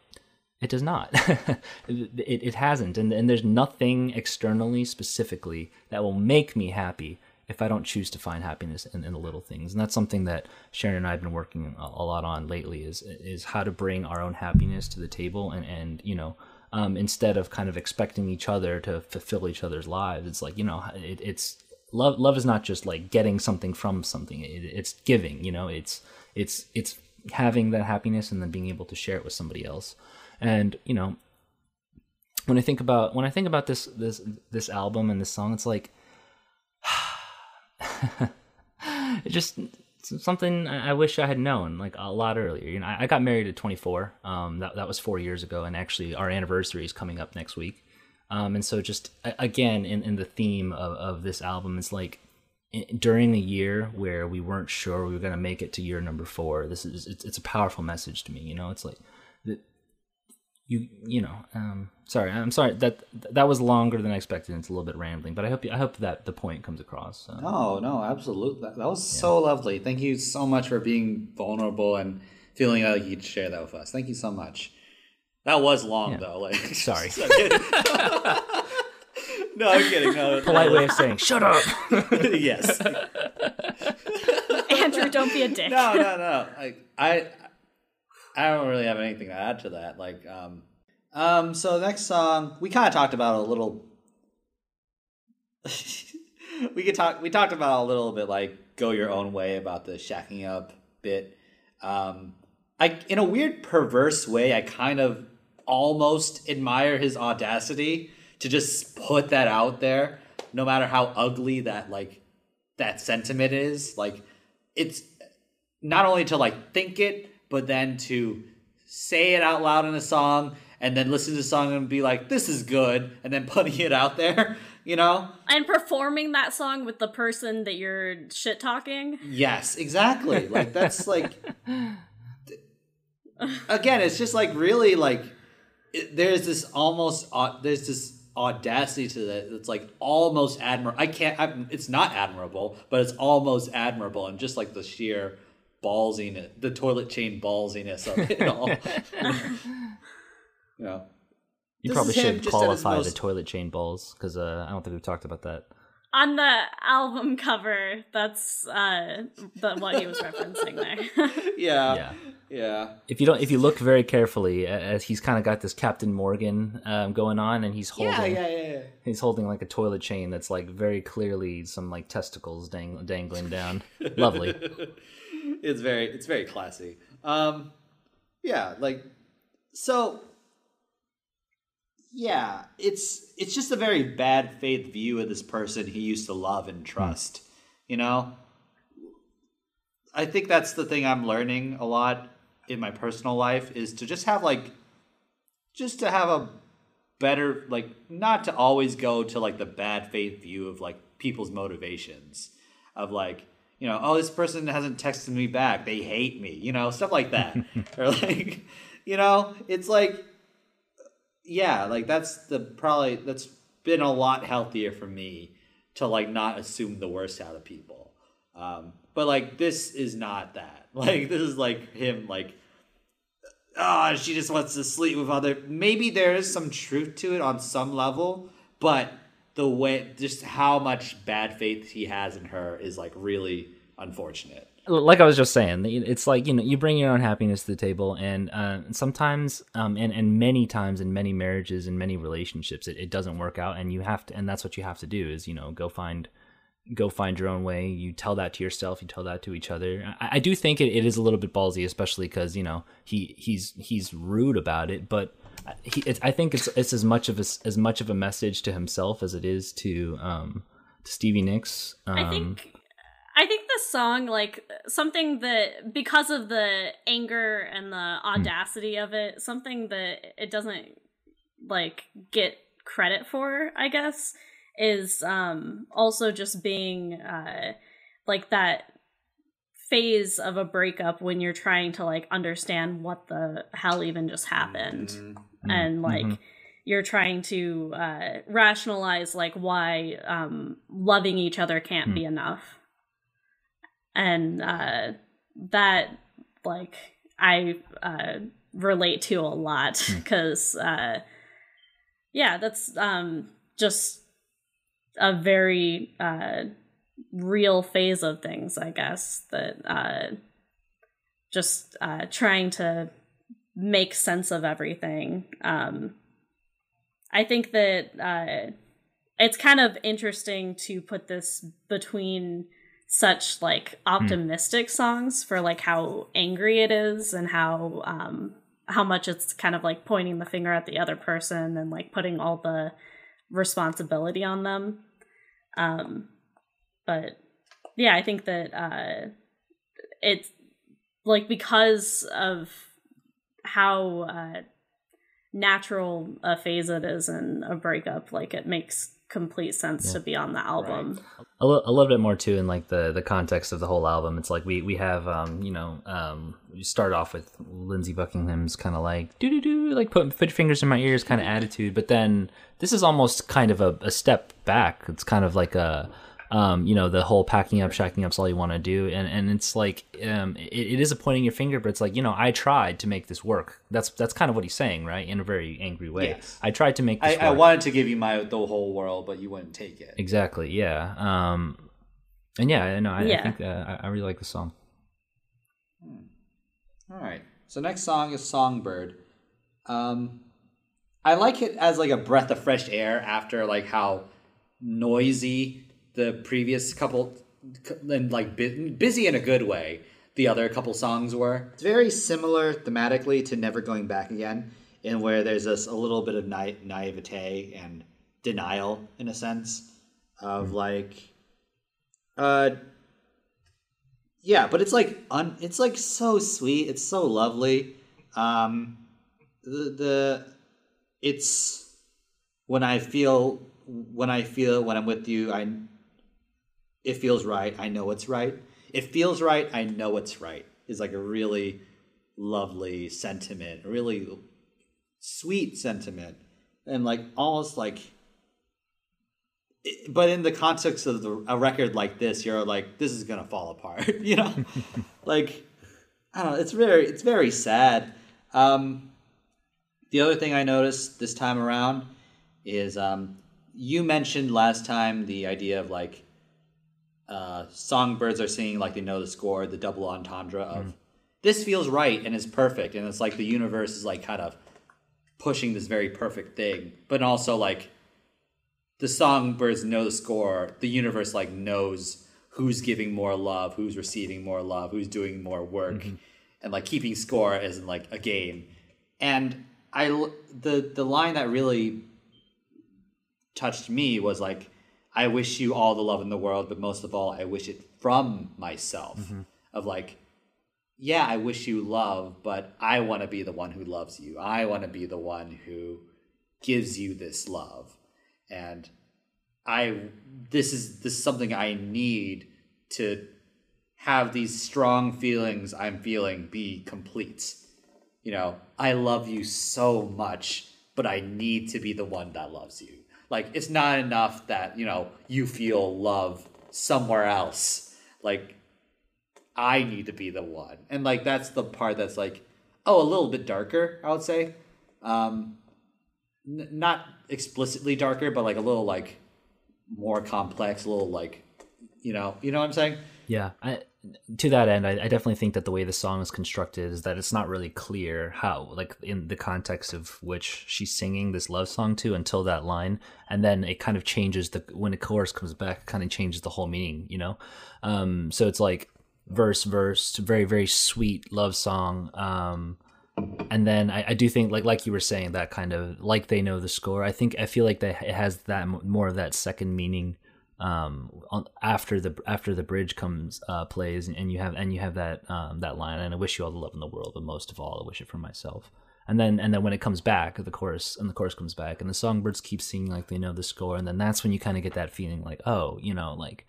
Speaker 3: it does not it, it hasn't and, and there's nothing externally specifically that will make me happy if i don't choose to find happiness in, in the little things and that's something that sharon and i have been working a, a lot on lately is is how to bring our own happiness to the table and and you know um, instead of kind of expecting each other to fulfill each other's lives. It's like you know, it, it's love. Love is not just like getting something from something. It, it's giving. You know, it's it's it's having that happiness and then being able to share it with somebody else. And you know, when I think about when I think about this this this album and this song, it's like it just something I wish I had known like a lot earlier. You know, I got married at 24. Um, that that was four years ago, and actually our anniversary is coming up next week. Um, and so just again in, in the theme of, of this album, it's like during the year where we weren't sure we were gonna make it to year number four. This is it's it's a powerful message to me. You know, it's like you you know um sorry i'm sorry that that was longer than i expected it's a little bit rambling but i hope i hope that the point comes across so.
Speaker 1: No, no, absolutely. That, that was so lovely. Thank you so much for being vulnerable and feeling like you'd share that with us. Thank you so much. That was long
Speaker 3: Yeah.
Speaker 1: though. Like,
Speaker 3: Sorry.
Speaker 1: I'm no, I'm kidding. No,
Speaker 3: polite way of saying shut up
Speaker 1: yes.
Speaker 2: Andrew, don't be a dick.
Speaker 1: No, no, no. Like I, I don't really have anything to add to that. Like, um, um. So next song we kind of talked about a little. we could talk. We talked about a little bit like go your own way about the shacking up bit. Um, I in a weird perverse way, I kind of almost admire his audacity to just put that out there, no matter how ugly that like that sentiment is. Like it's not only to like think it, but then to say it out loud in a song and then listen to the song and be like, "This is good," and then putting it out there. You know?
Speaker 2: And performing that song with the person that you're shit talking.
Speaker 1: Yes, exactly. Like that's like again, it's just like really like it, there's this almost uh, there's this audacity to that. It's like almost admirable. I can't. I'm, it's not admirable, but it's almost admirable, and just like the sheer ballsiness, the toilet chain ballsiness of it all. you know.
Speaker 3: You
Speaker 1: This
Speaker 3: probably should
Speaker 1: just at his
Speaker 3: qualify the
Speaker 1: most-
Speaker 3: toilet chain balls because uh, I don't think we've talked about that.
Speaker 2: On the album cover, that's uh, the, what he was referencing there.
Speaker 1: Yeah.
Speaker 3: Yeah.
Speaker 1: Yeah.
Speaker 3: If you don't, if you look very carefully, a- as he's kind of got this Captain Morgan um, going on, and he's holding,
Speaker 1: Yeah. Yeah. Yeah. yeah.
Speaker 3: he's holding like a toilet chain that's like very clearly some like testicles dang- dangling down. Lovely.
Speaker 1: it's very it's very classy. Um yeah, like so yeah, it's it's just a very bad faith view of this person he used to love and trust, you know? I think that's the thing I'm learning a lot in my personal life is to just have like just to have a better like not to always go to like the bad faith view of like people's motivations of like you know oh this person hasn't texted me back. They hate me you know stuff like that. Or like you know it's like yeah like that's the probably that's been a lot healthier for me to like not assume the worst out of people. Um but like this is not that. Like this is like him like ah, she just wants to sleep with other. Maybe there is some truth to it on some level, but the way, just how much bad faith he has in her is like really unfortunate.
Speaker 3: like I was just saying, it's like you know you bring your own happiness to the table, and uh, sometimes, um, and and many times in many marriages and many relationships, it, it doesn't work out, and you have to, and that's what you have to do is you know go find, go find your own way. You tell that to yourself, you tell that to each other. I, I do think it, it is a little bit ballsy, especially because you know he he's he's rude about it, but. He, it's, I think it's it's as much of a, as much of a message to himself as it is to um to Stevie Nicks. Um,
Speaker 2: I think I think the song like something that because of the anger and the audacity of it, something that it doesn't like get credit for, I guess, is um also just being uh like that phase of a breakup when you're trying to like understand what the hell even just happened
Speaker 1: Mm-hmm.
Speaker 2: and like
Speaker 3: Mhm.
Speaker 2: you're trying to uh, rationalize like why um, loving each other can't
Speaker 3: Hmm.
Speaker 2: be enough and uh, that like i uh, relate to a lot
Speaker 3: Hmm.
Speaker 2: because uh, yeah that's um, just a very uh, real phase of things i guess that uh, just uh, trying to make sense of everything. Um, I think that uh, it's kind of interesting to put this between such like optimistic songs for like how angry it is and how um, how much it's kind of like pointing the finger at the other person and like putting all the responsibility on them. Um, but yeah, I think that uh, it's like because of how uh, natural a phase it is in a breakup, like it makes complete sense to be on the album.
Speaker 3: a, li- a little bit more too in like the the context of the whole album. It's like we we have um you know um we start off with lindsey buckingham's kind of like do do do like put put your fingers in my ears kind of attitude but then this is almost kind of a, a step back. It's kind of like a um you know the whole packing up shacking up's all you want to do and and it's like um it, it is a pointing your finger but it's like you know i tried to make this work that's that's kind of what he's saying right in a very angry way
Speaker 1: Yes.
Speaker 3: i tried to make
Speaker 1: I,
Speaker 3: this
Speaker 1: I
Speaker 3: work.
Speaker 1: wanted to give you my the whole world, but you wouldn't take it.
Speaker 3: Exactly. Yeah. Um, and yeah, I know. I, I think uh, I, I really like the song.
Speaker 1: All right. So next song is Songbird. Um, I like it as like a breath of fresh air after like how noisy the previous couple and like busy in a good way the other couple songs were. It's very similar thematically to Never Going Back Again, in where there's this a little bit of na- naivete and denial in a sense of like uh yeah but it's like un- it's like so sweet it's so lovely um the, the it's when I feel when I feel when I'm with you, I it feels right. I know it's right. It feels right. I know it's right. Is like a really lovely sentiment, really sweet sentiment, and like almost like. But in the context of the, a record like this, you're like, this is gonna fall apart, you know, like I don't know. It's very, it's very sad. Um, the other thing I noticed this time around is um, you mentioned last time the idea of like uh, songbirds are singing like they know the score, the double entendre of this feels right and is perfect, and it's like the universe is like kind of pushing this very perfect thing, but also like the songbirds know the score, the universe like knows who's giving more love, who's receiving more love, who's doing more work, and like keeping score isn't like a game. And I the the line that really touched me was like, I wish you all the love in the world, but most of all, I wish it from myself. Mm-hmm. Of like, yeah, I wish you love, but I want to be the one who loves you. I want to be the one who gives you this love. And I this is this is something I need to have these strong feelings I'm feeling be complete. You know, I love you so much, but I need to be the one that loves you. Like it's not enough that, you know, you feel love somewhere else. Like I need to be the one. And like that's the part that's like oh, a little bit darker, I would say. Um n- not explicitly darker, but like a little like more complex, a little like you know, you know what I'm saying?
Speaker 3: Yeah, I, to that end, I, I definitely think that the way the song is constructed is that it's not really clear how, like, in the context of which she's singing this love song to until that line, and then it kind of changes the when the chorus comes back, kind of changes the whole meaning, you know. Um, so it's like verse, verse, very, very sweet love song. Um, and then I, I do think like like you were saying that kind of like they know the score. I think I feel like that it has that more of that second meaning um on, after the after the bridge comes uh plays and you have and you have that um that line and I wish you all the love in the world but most of all I wish it for myself. And then and then when it comes back the chorus and the chorus comes back and the songbirds keep singing like they know the score and then that's when you kind of get that feeling like oh you know like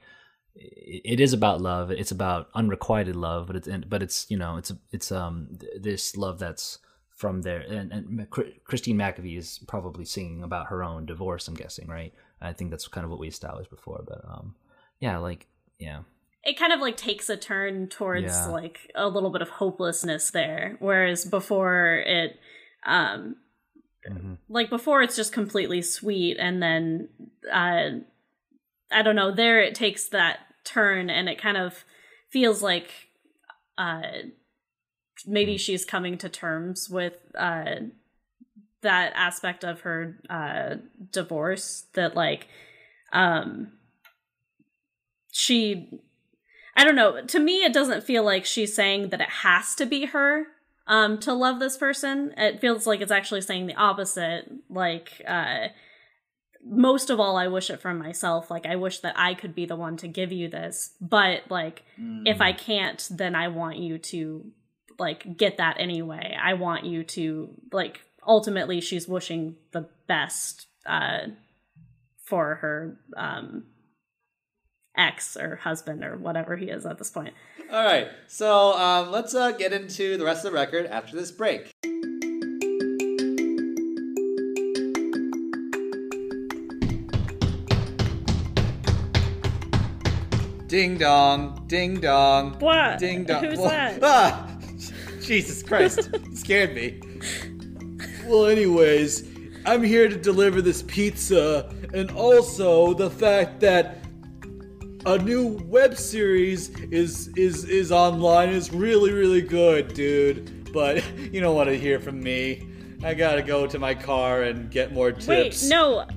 Speaker 3: it, it is about love it's about unrequited love but it's but it's you know it's it's um this love that's from there and, and Christine McVie is probably singing about her own divorce I'm guessing right I think that's kind of what we established before but um yeah like yeah
Speaker 2: it kind of like takes a turn towards
Speaker 3: Yeah.
Speaker 2: like a little bit of hopelessness there whereas before it um
Speaker 3: Mhm.
Speaker 2: like before it's just completely sweet and then uh i don't know there it takes that turn and it kind of feels like uh maybe she's coming to terms with uh that aspect of her uh divorce that like um she I don't know. To me, it doesn't feel like she's saying that it has to be her um, to love this person. It feels like it's actually saying the opposite. Like, uh, most of all, I wish it from myself. Like, I wish that I could be the one to give you this. But, like, if I can't, then I want you to, like, get that anyway. I want you to, like, ultimately, she's wishing the best uh, for her um, ex or husband or whatever he is at this point.
Speaker 1: All right, so um, let's uh, get into the rest of the record after this break. Ding dong, ding dong.
Speaker 2: What?
Speaker 1: Ding dong.
Speaker 2: Who's
Speaker 1: Wha-
Speaker 2: that?
Speaker 1: Ah! Jesus Christ, scared me.
Speaker 5: Well, anyways, I'm here to deliver this pizza and also the fact that a new web series is is is online is really really good, dude. But you don't want to hear from me. I gotta go to my car and get more tips.
Speaker 2: Wait, no,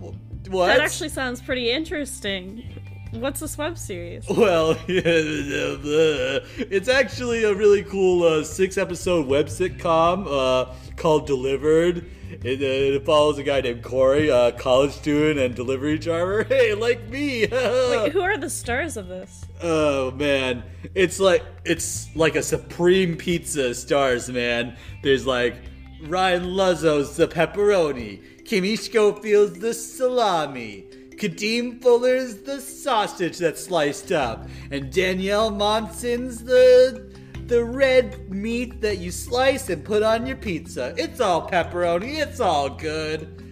Speaker 5: what?
Speaker 2: that actually sounds pretty interesting. What's this web series?
Speaker 5: Well, it's actually a really cool uh, six-episode web sitcom uh, called Delivered. It, uh, it follows a guy named Corey, a college student and delivery driver. Hey, like me.
Speaker 2: Wait, who are the stars of this?
Speaker 5: oh man, it's like it's like a supreme pizza stars, man. There's like Ryan Luzzo's the pepperoni,
Speaker 1: Kimmy Schofield's the salami. Kadeem Fuller's the sausage that's sliced up. And Danielle Monson's the the red meat that you slice and put on your pizza. It's all pepperoni, it's all good.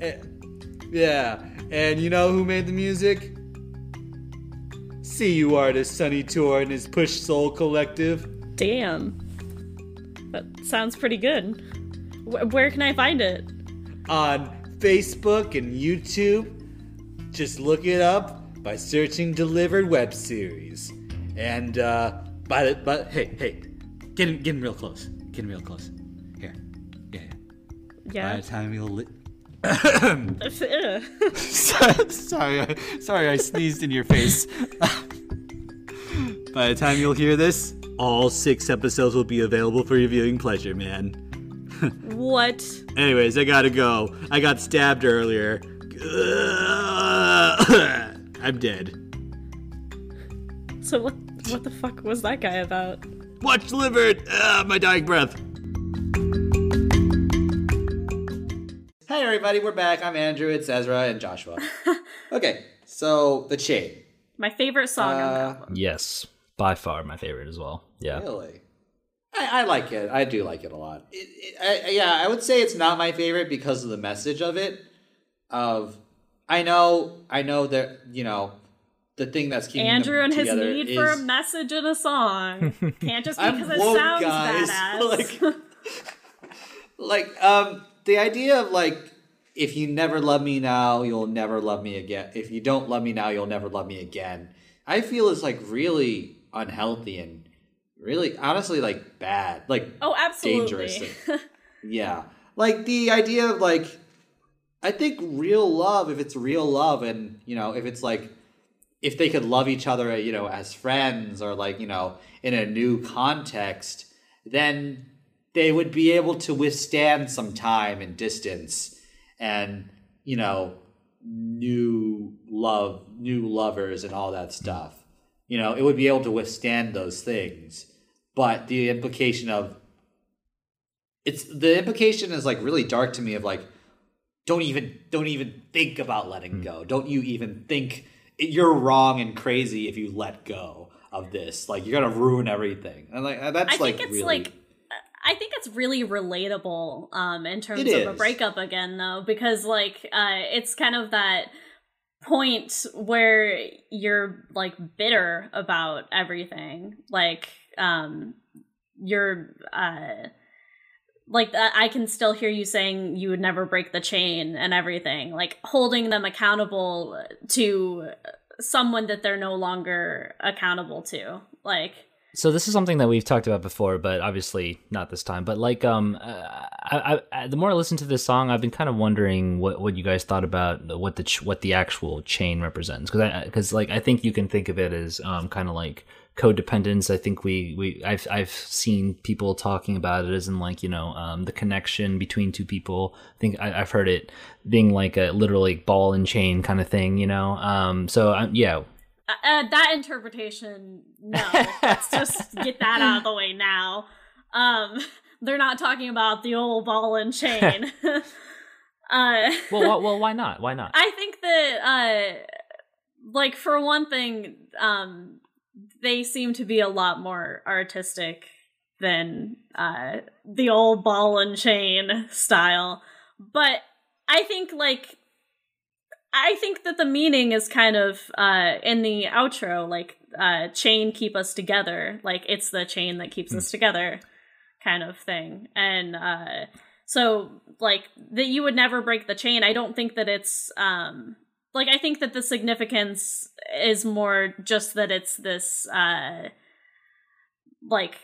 Speaker 1: Eh, yeah, and you know who made the music? CU artist Sonny Tour and his Push Soul Collective.
Speaker 2: Damn. That sounds pretty good. Wh- where can I find it?
Speaker 1: on Facebook and YouTube. Just look it up by searching Delivered Web Series. And uh by the but hey, hey, getting getting real close. Getting real close. Here. Yeah. yeah. By the time you'll li- sorry, I, sorry, I sneezed in your face. By the time you'll hear this, all six episodes will be available for your viewing pleasure, man.
Speaker 2: what?
Speaker 1: Anyways, I gotta go. I got stabbed earlier. I'm dead.
Speaker 2: So what? What the fuck was that guy about?
Speaker 1: Watch delivered. Ah, my dying breath. Hey everybody, we're back. I'm Andrew. It's Ezra and Joshua. okay, so the chain.
Speaker 2: My favorite song on the
Speaker 1: Uh,
Speaker 2: album.
Speaker 3: Yes, by far my favorite as well. Yeah.
Speaker 1: Really? I, I like it. I do like it a lot. It, it, I, yeah, I would say it's not my favorite because of the message of it. Of, I know, I know that you know, the thing that's keeping
Speaker 2: Andrew and his need for a message in a song. Can't just because it
Speaker 1: woke,
Speaker 2: sounds
Speaker 1: guys.
Speaker 2: badass.
Speaker 1: Like- like um the idea of like if you never love me now you'll never love me again if you don't love me now you'll never love me again i feel is like really unhealthy and really honestly like bad like
Speaker 2: oh, absolutely.
Speaker 1: dangerous yeah like the idea of like i think real love if it's real love and you know if it's like if they could love each other you know as friends or like you know in a new context then they would be able to withstand some time and distance and you know new love new lovers and all that stuff. You know it would be able to withstand those things. But the implication of it's the implication is like really dark to me of like don't even don't even think about letting go. Don't you even think you're wrong and crazy if you let go of this. Like you're gonna ruin everything. And like that's
Speaker 2: I
Speaker 1: like
Speaker 2: think it's
Speaker 1: really
Speaker 2: like I think it's really relatable um in terms
Speaker 1: It
Speaker 2: of a breakup again though because like uh it's kind of that point where you're like bitter about everything. Like um you're uh like uh, I can still hear you saying you would never break the chain and everything like holding them accountable to someone that they're no longer accountable to like
Speaker 3: So this is something that we've talked about before, but obviously not this time. But like, um, uh, I, I, the more I listen to this song, I've been kind of wondering what, what you guys thought about what the ch- what the actual chain represents, because because like I think you can think of it as um kind of like codependence. I think we we I've I've seen people talking about it as in like you know um the connection between two people. I think I, I've heard it being like a literally ball and chain kind of thing, you know. Um, so um, yeah,
Speaker 2: Uh, uh, that interpretation, no. Let's just get that out of the way now. Um, they're not talking about the old ball and chain. uh,
Speaker 3: well, well, well, why not? Why not?
Speaker 2: I think that, uh, like for one thing, um, they seem to be a lot more artistic than uh, the old ball and chain style. But I think like I think that the meaning is kind of uh in the outro, like uh chain keep us together, like it's the chain that keeps us together kind of thing. And uh so like that you would never break the chain. I don't think that it's um like I think that the significance is more just that it's this uh like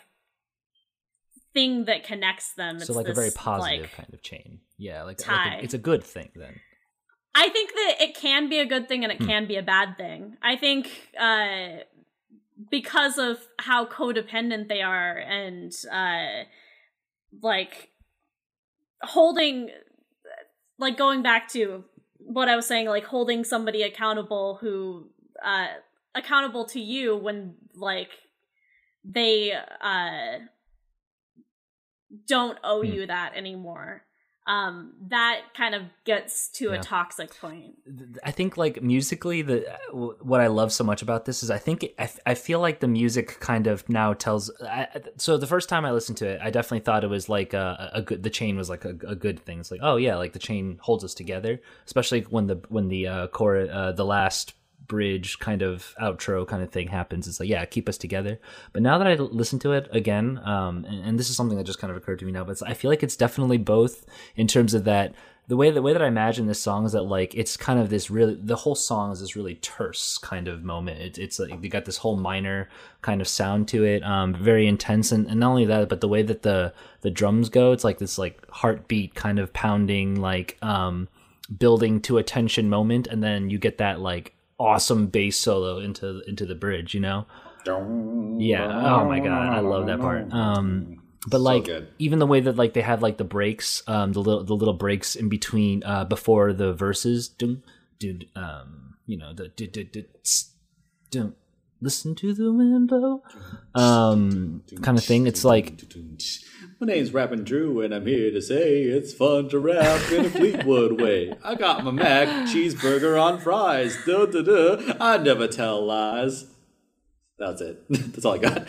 Speaker 2: thing that connects them.
Speaker 3: so
Speaker 2: It's
Speaker 3: like a very positive
Speaker 2: like-
Speaker 3: kind of chain. Yeah, like, like a- it's a good thing then.
Speaker 2: I think that it can be a good thing and it
Speaker 3: Hmm.
Speaker 2: can be a bad thing. I think uh, because of how codependent they are and uh, like holding, like going back to what I was saying, like holding somebody accountable who uh, accountable to you when like they uh, don't owe
Speaker 3: Hmm.
Speaker 2: you that anymore. Um, that kind of gets to
Speaker 3: Yeah.
Speaker 2: a toxic point.
Speaker 3: I think like musically, the what I love so much about this is I think I, I feel like the music kind of now tells. I, so the first time I listened to it, I definitely thought it was like a, a good. The chain was like a, a good thing. It's like oh yeah, like the chain holds us together, especially when the when the uh, core uh, the last bridge kind of outro kind of thing happens. It's like yeah, keep us together. But now that I listen to it again, um, and, and this is something that just kind of occurred to me now, but I feel like it's definitely both in terms of that the way the way that I imagine this song is that like it's kind of this really the whole song is this really terse kind of moment. It, it's like you got this whole minor kind of sound to it, um, very intense, and, and not only that, but the way that the the drums go, it's like this like heartbeat kind of pounding, like um, building to a tension moment, and then you get that like awesome bass solo into into the bridge, you know. Yeah. Oh my god, I love that part. Um, but
Speaker 1: So
Speaker 3: like
Speaker 1: good.
Speaker 3: even the way that like they have like the breaks, um, the little the little breaks in between, uh, before the verses, dun, dun, um, you know the dun, dun, dun, listen to the window, um, kind of thing. It's like
Speaker 1: My name's Rappin' Drew, and I'm here to say it's fun to rap in a Fleetwood way. I got my Mac cheeseburger on fries. Duh, duh, duh. I never tell lies. That's it. That's all I got.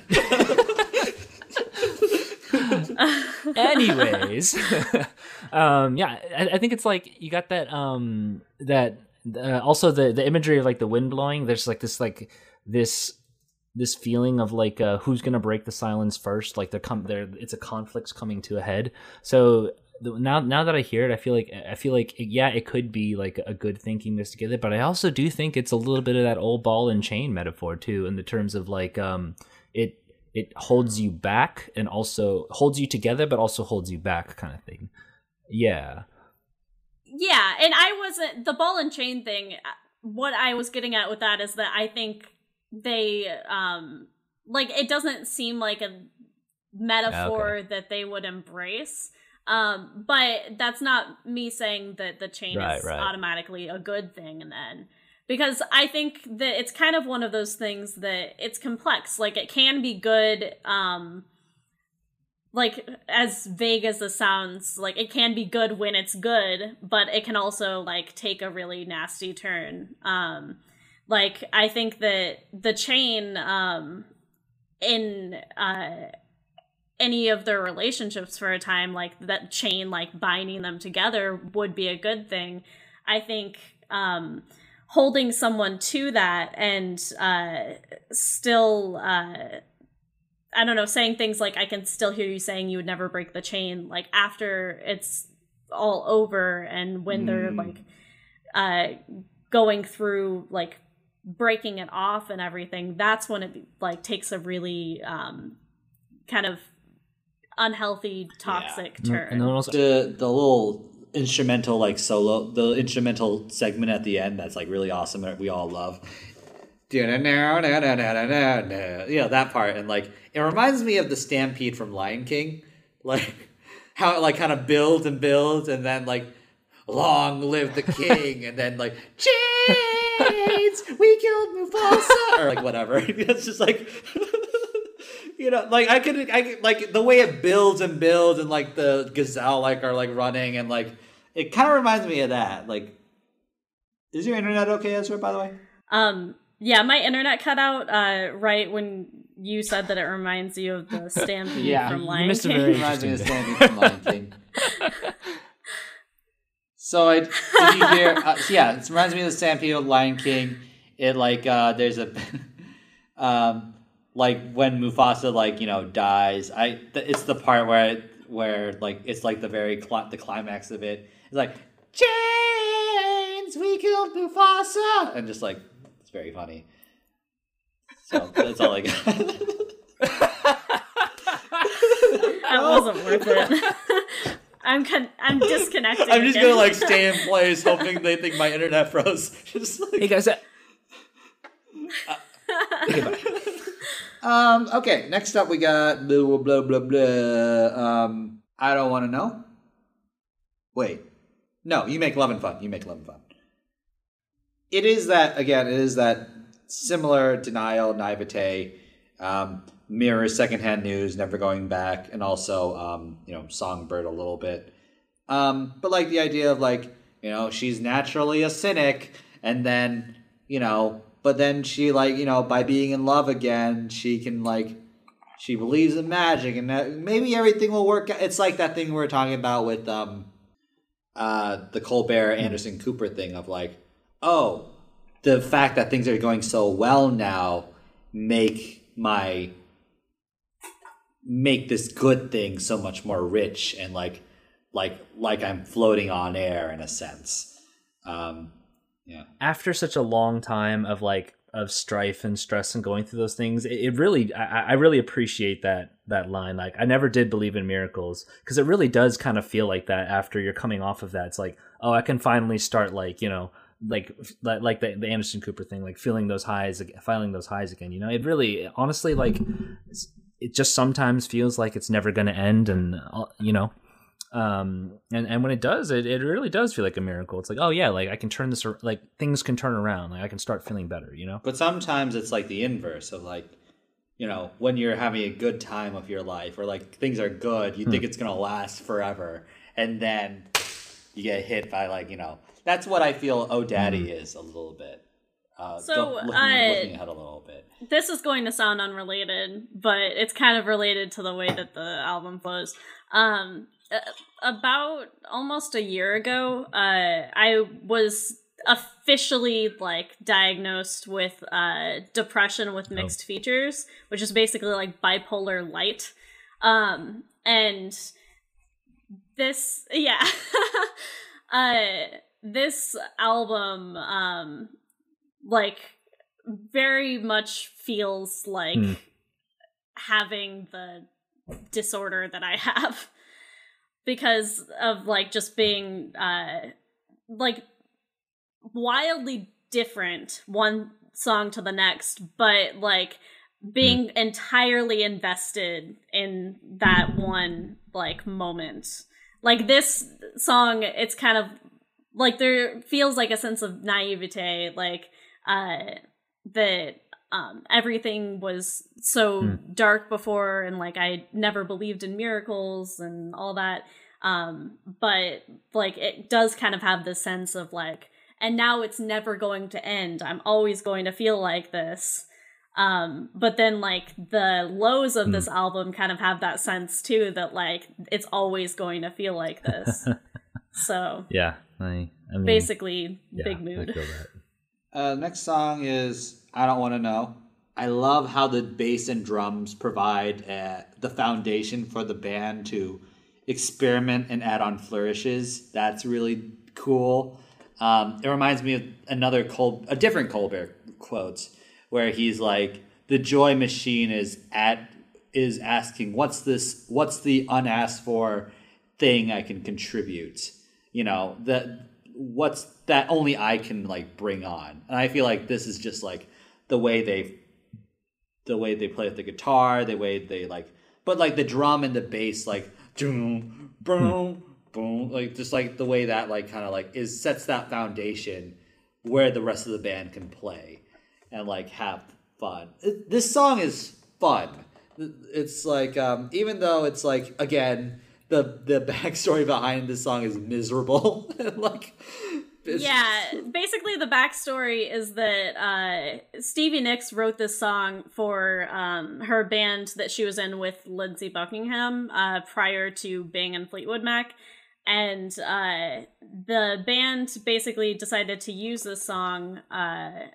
Speaker 3: anyways um yeah I, I think it's like you got that um that uh, also the the imagery of like the wind blowing there's like this like this this feeling of like uh, who's gonna break the silence first? Like they're come there it's a conflict's coming to a head. So the, now now that i hear it i feel like i feel like yeah it could be like a good thinking this together but i also do think it's a little bit of that old ball and chain metaphor too in the terms of like um it it holds you back and also holds you together but also holds you back kind of thing. Yeah.
Speaker 2: Yeah, and I wasn't the ball and chain thing. uh, What I was getting at with that is that I think they um like it doesn't seem like a metaphor that they would embrace. Um, but that's not me saying that the chain
Speaker 3: Right,
Speaker 2: is
Speaker 3: right.
Speaker 2: automatically a good thing and then. Because I think that it's kind of one of those things that it's complex. Like it can be good, um, like as vague as this sounds like it can be good when it's good but it can also like take a really nasty turn um like i think that the chain um in uh any of their relationships for a time like that chain like binding them together would be a good thing i think um holding someone to that and uh still uh I don't know, saying things like I can still hear you saying you would never break the chain, like after it's all over and when they're
Speaker 1: Mm.
Speaker 2: like uh going through like breaking it off and everything, that's when it like takes a really um kind of unhealthy toxic turn.
Speaker 3: and then also
Speaker 1: the the little instrumental like solo the instrumental segment at the end that's like really awesome that we all love. Yeah that part and like it reminds me of the stampede from lion king. Like how it like kind of builds and builds and then like long live the king and then like chains we killed mufasa. Or like whatever. It's just like you know like i could i could, like the way it builds and builds and like the gazelle like are like running and like it kind of reminds me of that. Like is your internet okay ezra by the way?
Speaker 2: Um, yeah, my internet cut out uh, right when you said that it reminds you of the stampede
Speaker 1: Yeah,
Speaker 2: from
Speaker 1: you
Speaker 2: Lion
Speaker 3: missed a
Speaker 2: King.
Speaker 3: very-
Speaker 1: reminds me of
Speaker 3: Interesting
Speaker 1: Stampede from Lion King. So I did you hear? Uh, yeah, it reminds me of the Stampede of Lion King. It like uh, there's a um like when Mufasa like you know dies. I th- it's the part where where like it's like the very cli- the climax of it. It's like chains, we killed Mufasa, and just like it's very funny. So that's all I got.
Speaker 2: That wasn't worth it. I'm con- I'm disconnecting.
Speaker 1: I'm just
Speaker 2: again.
Speaker 1: gonna like stay in place, hoping they think my internet froze. Just like
Speaker 3: hey guys uh,
Speaker 1: Um, okay, next up we got blah blah blah blah. blah. Um, I don't want to know. Wait, no, you make love and fun. You make love and fun. It is that again. It is that similar denial, naivete, um, mirrors secondhand news, never going back, and also um, you know songbird a little bit. Um, but like the idea of like you know she's naturally a cynic, and then you know, but then she like you know by being in love again, she can like she believes in magic, and maybe everything will work. out. It's like that thing we were talking about with um, uh, the Colbert Anderson Cooper thing of like, oh, the fact that things are going so well now make my make this good thing so much more rich and like like like I'm floating on air in a sense. Um, yeah.
Speaker 3: after such a long time of like of strife and stress and going through those things, it, it really I, I really appreciate that that line. Like I never did believe in miracles because it really does kind of feel like that after you're coming off of that. It's like oh I can finally start like you know like like the, the Anderson Cooper thing like feeling those highs feeling those highs again. You know it really honestly like it just sometimes feels like it's never going to end and uh, you know um and and when it does it, it really does feel like a miracle. It's like oh yeah like i can turn this like things can turn around like i can start feeling better you know?
Speaker 1: But sometimes it's like the inverse of like, you know, when you're having a good time of your life or like things are good, you think it's gonna last forever, and then you get hit by like, you know, that's what I feel Oh Daddy is a little bit. Uh,
Speaker 2: So,
Speaker 1: looking,
Speaker 2: I-
Speaker 1: looking ahead a little bit.
Speaker 2: this is going to sound unrelated, but it's kind of related to the way that the album flows. Um, uh, about almost a year ago, uh, I was officially like diagnosed with uh, depression with mixed features, which is basically like bipolar light. Um, and this, yeah, uh, this album, um, like very much feels like
Speaker 3: Hmm.
Speaker 2: having the disorder that I have because of like just being uh like wildly different one song to the next but like being entirely invested in that one like moment like this song it's kind of like there feels like a sense of naivete like uh that um everything was so
Speaker 3: Hmm.
Speaker 2: dark before and like I never believed in miracles and all that. Um but like it does kind of have this sense of like and now it's never going to end. I'm always going to feel like this. Um but then like the lows of this album kind of have that sense too that like it's always going to feel like this. So
Speaker 3: yeah i, I mean,
Speaker 2: basically
Speaker 3: yeah,
Speaker 2: big mood.
Speaker 1: Uh, next song is I Don't Want to Know. I love how the bass and drums provide uh, the foundation for the band to experiment and add on flourishes. That's really cool. Um, it reminds me of another Col- a different Colbert quotes where he's like, "The joy machine is at is asking, what's this? What's the unasked for thing I can contribute? You know that what's that only I can like bring on. And I feel like this is just like the way they the way they play with the guitar, the way they like but like the drum and the bass like boom boom boom like just like the way that like kind of like is sets that foundation where the rest of the band can play and like have fun. It- this song is fun. It's like um even though it's like again the the backstory behind this song is miserable. Like
Speaker 2: yeah basically the backstory is that uh stevie nicks wrote this song for um her band that she was in with lindsey buckingham uh prior to bing and fleetwood mac. And uh the band basically decided to use this song uh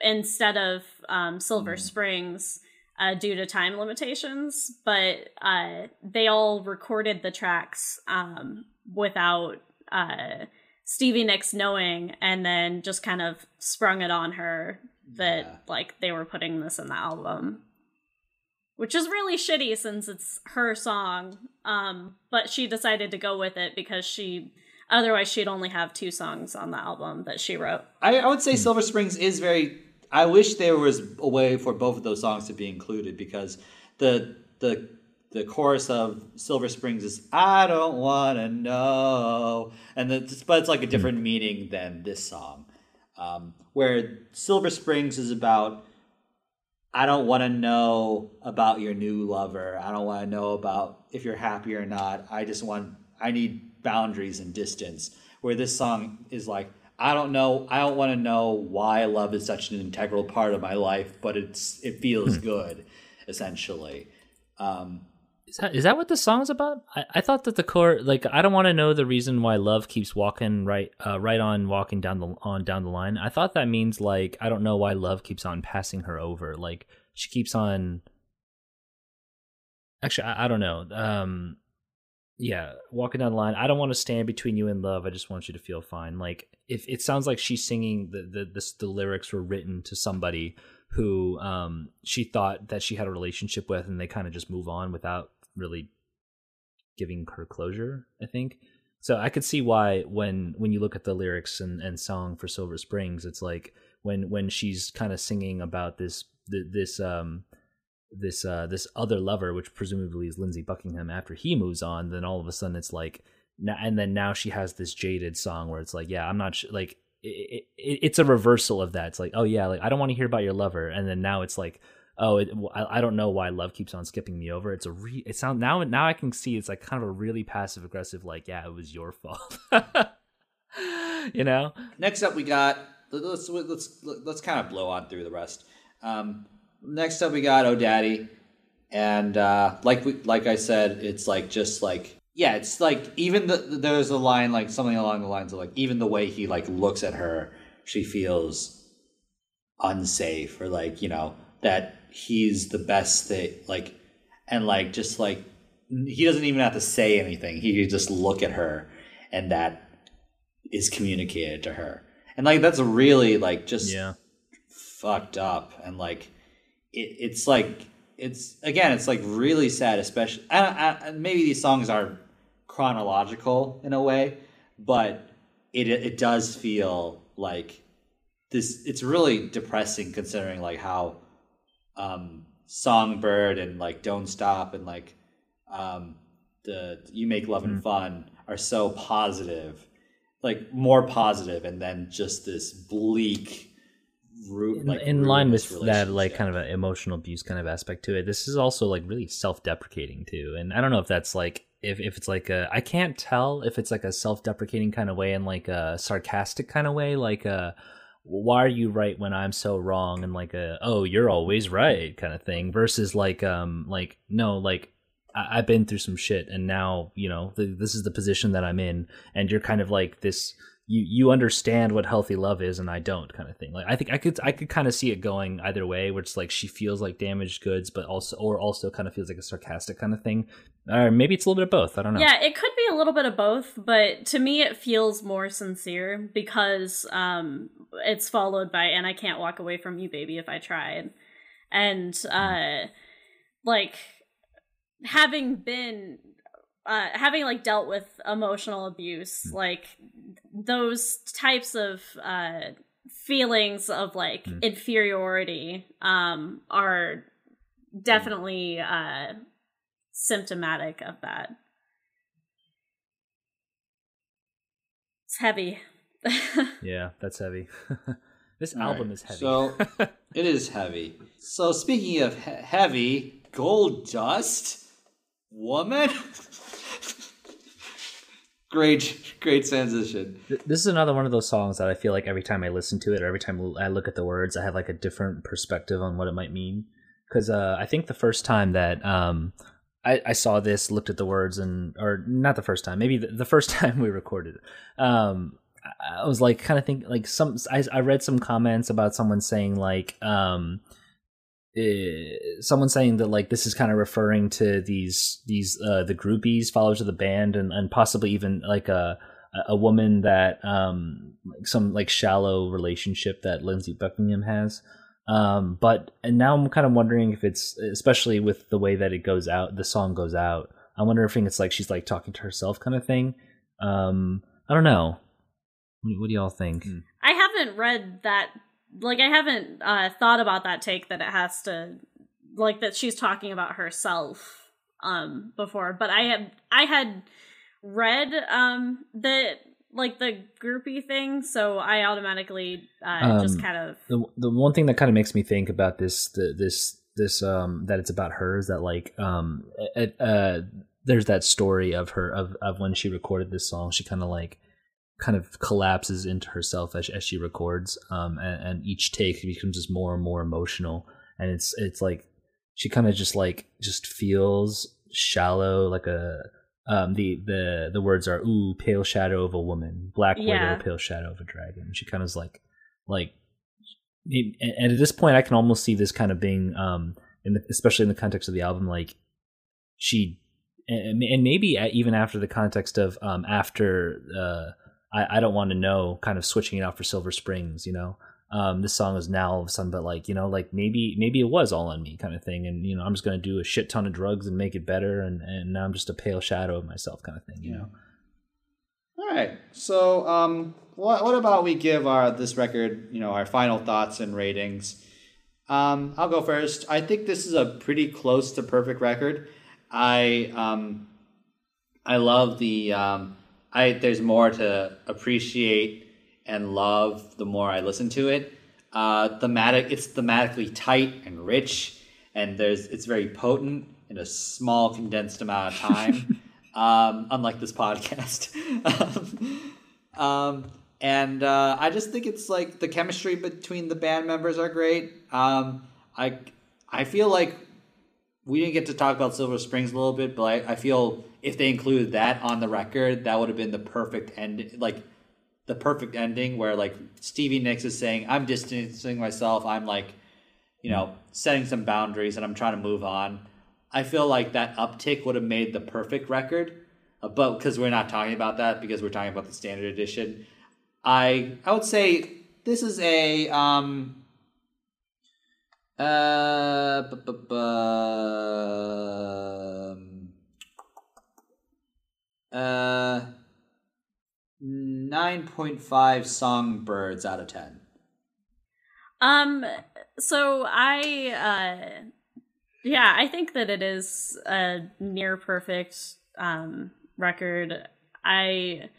Speaker 2: instead of um silver springs uh, due to time limitations, but uh, they all recorded the tracks um, without uh, Stevie Nicks knowing, and then just kind of sprung it on her that
Speaker 1: Yeah.
Speaker 2: like they were putting this in the album, which is really shitty since it's her song. Um, but she decided to go with it because she otherwise she'd only have two songs on the album that she wrote.
Speaker 1: I, I would say Silver Springs is very. I wish there was a way for both of those songs to be included because the the the chorus of Silver Springs is "I don't want to know," and the, but it's like a different meaning than this song, um, where Silver Springs is about I don't want to know about your new lover. I don't want to know about if you're happy or not. I just want I need boundaries and distance. Where this song is like, I don't know, I don't want to know why love is such an integral part of my life, but it's it feels good, essentially. Um,
Speaker 3: Is that is that what the song's about? I, I thought that the core like I don't want to know the reason why love keeps walking right uh, right on walking down the on down the line. I thought that means like I don't know why love keeps on passing her over. Like she keeps on. Actually, I, I don't know. Um, yeah, walking down the line. I don't want to stand between you and love. I just want you to feel fine. Like if it sounds like she's singing the the the, lyrics were written to somebody who um she thought that she had a relationship with, and they kind of just move on without really giving her closure. I think so. I could see why when when you look at the lyrics and and song for Silver Springs, it's like when when she's kind of singing about this this um this uh this other lover which presumably is Lindsey Buckingham after he moves on then all of a sudden it's like and then now she has this jaded song where it's like yeah I'm not sh-, like it, it, it's a reversal of that. It's like oh yeah like I don't want to hear about your lover. And then now it's like oh it, I, I don't know why love keeps on skipping me over. It's a re it sound now now I can see it's like kind of a really passive aggressive like yeah it was your fault. You know?
Speaker 1: Next up, we got let's let's let's kind of blow on through the rest. Um, next up, we got Oh Daddy, and uh, like we like I said, it's like just like yeah, it's like even the there's a line like something along the lines of like even the way he like looks at her, she feels unsafe or like you know that he's the best thing like and like just like he doesn't even have to say anything. He could just look at her and that is communicated to her. And like that's really like just
Speaker 3: yeah.
Speaker 1: fucked up and like it, it's like it's again it's like really sad especially I, I, maybe these songs are chronological in a way but it it does feel like this it's really depressing considering like how um songbird and like don't stop and like um the you make loving fun are so positive like more positive and then just this bleak root
Speaker 3: in,
Speaker 1: like
Speaker 3: in line with that like kind of an emotional abuse kind of aspect to it this is also like really self-deprecating too and i don't know if that's like if, if it's like a i can't tell if it's like a self-deprecating kind of way and like a sarcastic kind of way like a why are you right when i'm so wrong and like a oh you're always right kind of thing versus like um like no like I- I've been through some shit, and now you know th- this is the position that I'm in, and you're kind of like this. You you understand what healthy love is, and I don't, kind of thing. Like I think I could I could kind of see it going either way, where it's like she feels like damaged goods, but also or also kind of feels like a sarcastic kind of thing, or maybe it's a little bit of both. I don't know.
Speaker 2: Yeah, it could be a little bit of both, but to me it feels more sincere because um it's followed by and I can't walk away from you baby if I tried. And uh like having been uh having like dealt with emotional abuse, like those types of uh feelings of like
Speaker 3: Mm.
Speaker 2: inferiority um are definitely uh symptomatic of that. It's heavy.
Speaker 3: yeah, that's heavy. this
Speaker 1: All
Speaker 3: album
Speaker 1: right,
Speaker 3: is heavy.
Speaker 1: So it is heavy. So speaking of he- heavy, gold dust, woman. Great, great transition.
Speaker 3: This is another one of those songs that I feel like every time I listen to it or every time I look at the words, I have like a different perspective on what it might mean. Because uh, I think the first time that um, I, I saw this, looked at the words, and or not the first time, maybe the, the first time we recorded, um, I- was like kind of think like some. I, I read some comments about someone saying like um, eh, someone saying that like this is kind of referring to these these uh, the groupies, followers of the band, and and possibly even like a a woman that um some like shallow relationship that Lindsey Buckingham has. Um, but and now I'm kind of wondering if it's especially with the way that it goes out, the song goes out. I wonder if it's like she's like talking to herself kind of thing. Um, I don't know. What, what do y'all think?
Speaker 2: I haven't read that like I haven't uh thought about that take that it has to like that she's talking about herself um before, but I have I had read um the like the groupie thing, so I automatically uh just
Speaker 3: Um,
Speaker 2: kind of
Speaker 3: the the one thing that kind of makes me think about this the, this this um that it's about her is that like um uh, uh there's that story of her of of when she recorded this song. She kind of like kind of collapses into herself as as she records, um, and, and each take becomes just more and more emotional, and it's it's like she kind of just like just feels shallow, like a um the the the words are ooh pale shadow of a woman. Black
Speaker 2: Yeah.
Speaker 3: widow pale shadow of a dragon. She kind of is like like and at this point i can almost see this kind of being um in the, especially in the context of the album like she and, and maybe even after the context of um after uh i i don't want to know kind of switching it out for silver springs you know um this song is now all of a sudden but like you know like maybe maybe it was all on me kind of thing and you know i'm just gonna do a shit ton of drugs and make it better and and now i'm just a pale shadow of myself kind of thing you know
Speaker 1: All right. So, um, what what about we give our this record, you know, our final thoughts and ratings? Um, I'll go first. I think this is a pretty close to perfect record. I um, I love the um, I there's more to appreciate and love the more I listen to it. Uh, thematic, it's thematically tight and rich, and there's it's very potent in a small condensed amount of time. um, unlike this podcast. um, and uh, I just think it's like the chemistry between the band members are great. Um, I I feel like we didn't get to talk about Silver Springs a little bit, but I, I feel if they included that on the record, that would have been the perfect end, like the perfect ending where like Stevie Nicks is saying, "I'm distancing myself. I'm like, you know, setting some boundaries, and I'm trying to move on." I feel like that uptick would have made the perfect record, uh, but because we're not talking about that because we're talking about the standard edition, I I would say this is a um uh bu- bu- bu- um, uh nine point five songbirds out of ten.
Speaker 2: Um so I uh yeah, I think that it is a near perfect um record. I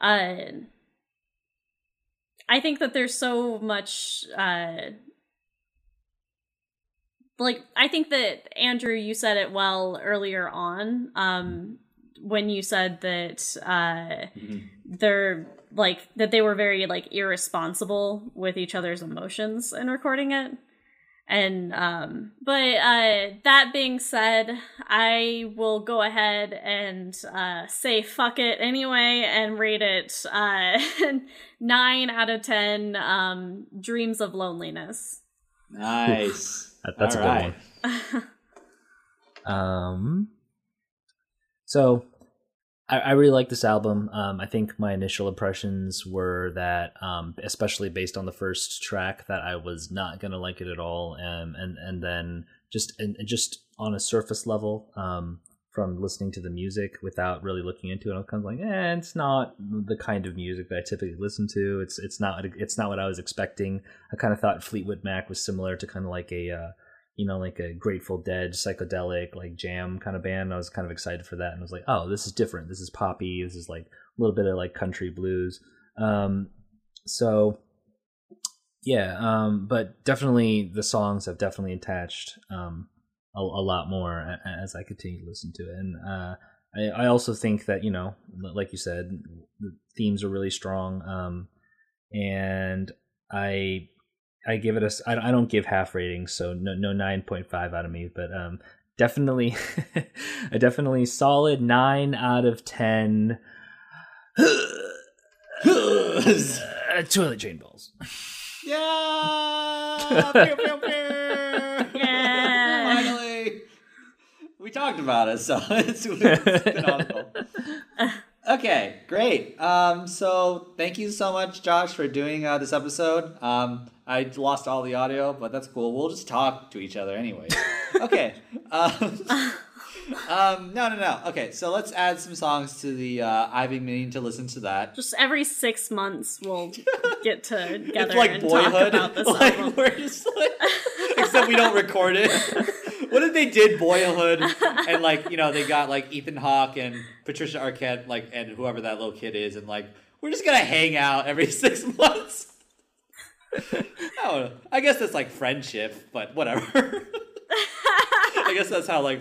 Speaker 2: uh I think that there's so much uh like I think that Andrew you said it well earlier on um when you said that uh they're like that they were very like irresponsible with each other's emotions in recording it. And um but uh that being said i will go ahead and uh say fuck it anyway and rate it uh 9 out of 10 um dreams of loneliness
Speaker 1: Nice.
Speaker 3: That- that's a good
Speaker 1: right.
Speaker 3: one. Um, so I, I really like this album. Um, I think my initial impressions were that, um, especially based on the first track, that I was not gonna like it at all, um, and and then just and and just on a surface level, um, from listening to the music without really looking into it, I was kind of like, eh, it's not the kind of music that I typically listen to. It's it's not it's not what I was expecting. I kind of thought Fleetwood Mac was similar to kind of like a uh, you know, like a Grateful Dead psychedelic, like jam kind of band. I was kind of excited for that, and I was like, oh, this is different. This is poppy. This is like a little bit of like country blues. Um, so yeah, um, but definitely the songs have definitely attached um, a, a lot more as I continue to listen to it, and uh, I, I also think that you know, like you said, the themes are really strong, um, and I I give it a s- I don't- give half ratings, so no no nine point five out of me, but um definitely a definitely solid nine out of ten. Uh, toilet chain balls.
Speaker 1: Yeah! Pew, pew, pew.
Speaker 2: Yeah.
Speaker 1: We talked about it, so it's. Okay, great. Um, so thank you so much, Josh, for doing uh, this episode. Um, I lost all the audio, but that's cool. We'll just talk to each other anyway. Okay. Um, um, no, no, no. Okay, so let's add some songs to the. Uh, I've been meaning to listen to that.
Speaker 2: just every 6 months we'll get together
Speaker 1: it's like
Speaker 2: and
Speaker 1: Boyhood.
Speaker 2: talk about this
Speaker 1: like,
Speaker 2: album.
Speaker 1: we're just like, except we don't record it. What if they did Boyhood and like you know they got like Ethan Hawke and Patricia Arquette like and whoever that little kid is and like we're just gonna hang out every six months. I don't know. I guess that's like friendship, but whatever. I guess that's how like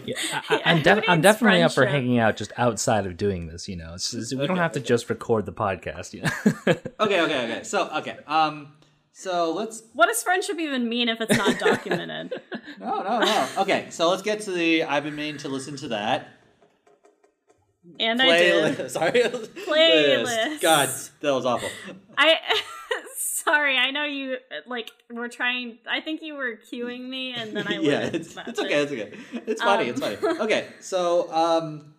Speaker 3: I, I'm, def- I'm
Speaker 2: needs
Speaker 3: definitely up for hanging out just outside of doing this. You know, it's just, we don't
Speaker 1: Okay.
Speaker 3: have to just record the podcast. You know.
Speaker 1: okay, okay, okay. So okay, um, so let's
Speaker 2: What does friendship even mean if it's not documented?
Speaker 1: no, no, no. Okay, so let's get to the. I've been meaning to listen to that
Speaker 2: and I did.
Speaker 1: playlist. Sorry,
Speaker 2: Playlist.
Speaker 1: God, that was awful.
Speaker 2: I sorry, I know you like were trying. I think you were cueing me, and then I
Speaker 1: yeah, it's, it's okay. It's okay. It's funny. it's
Speaker 2: Um,
Speaker 1: funny. Okay, so um,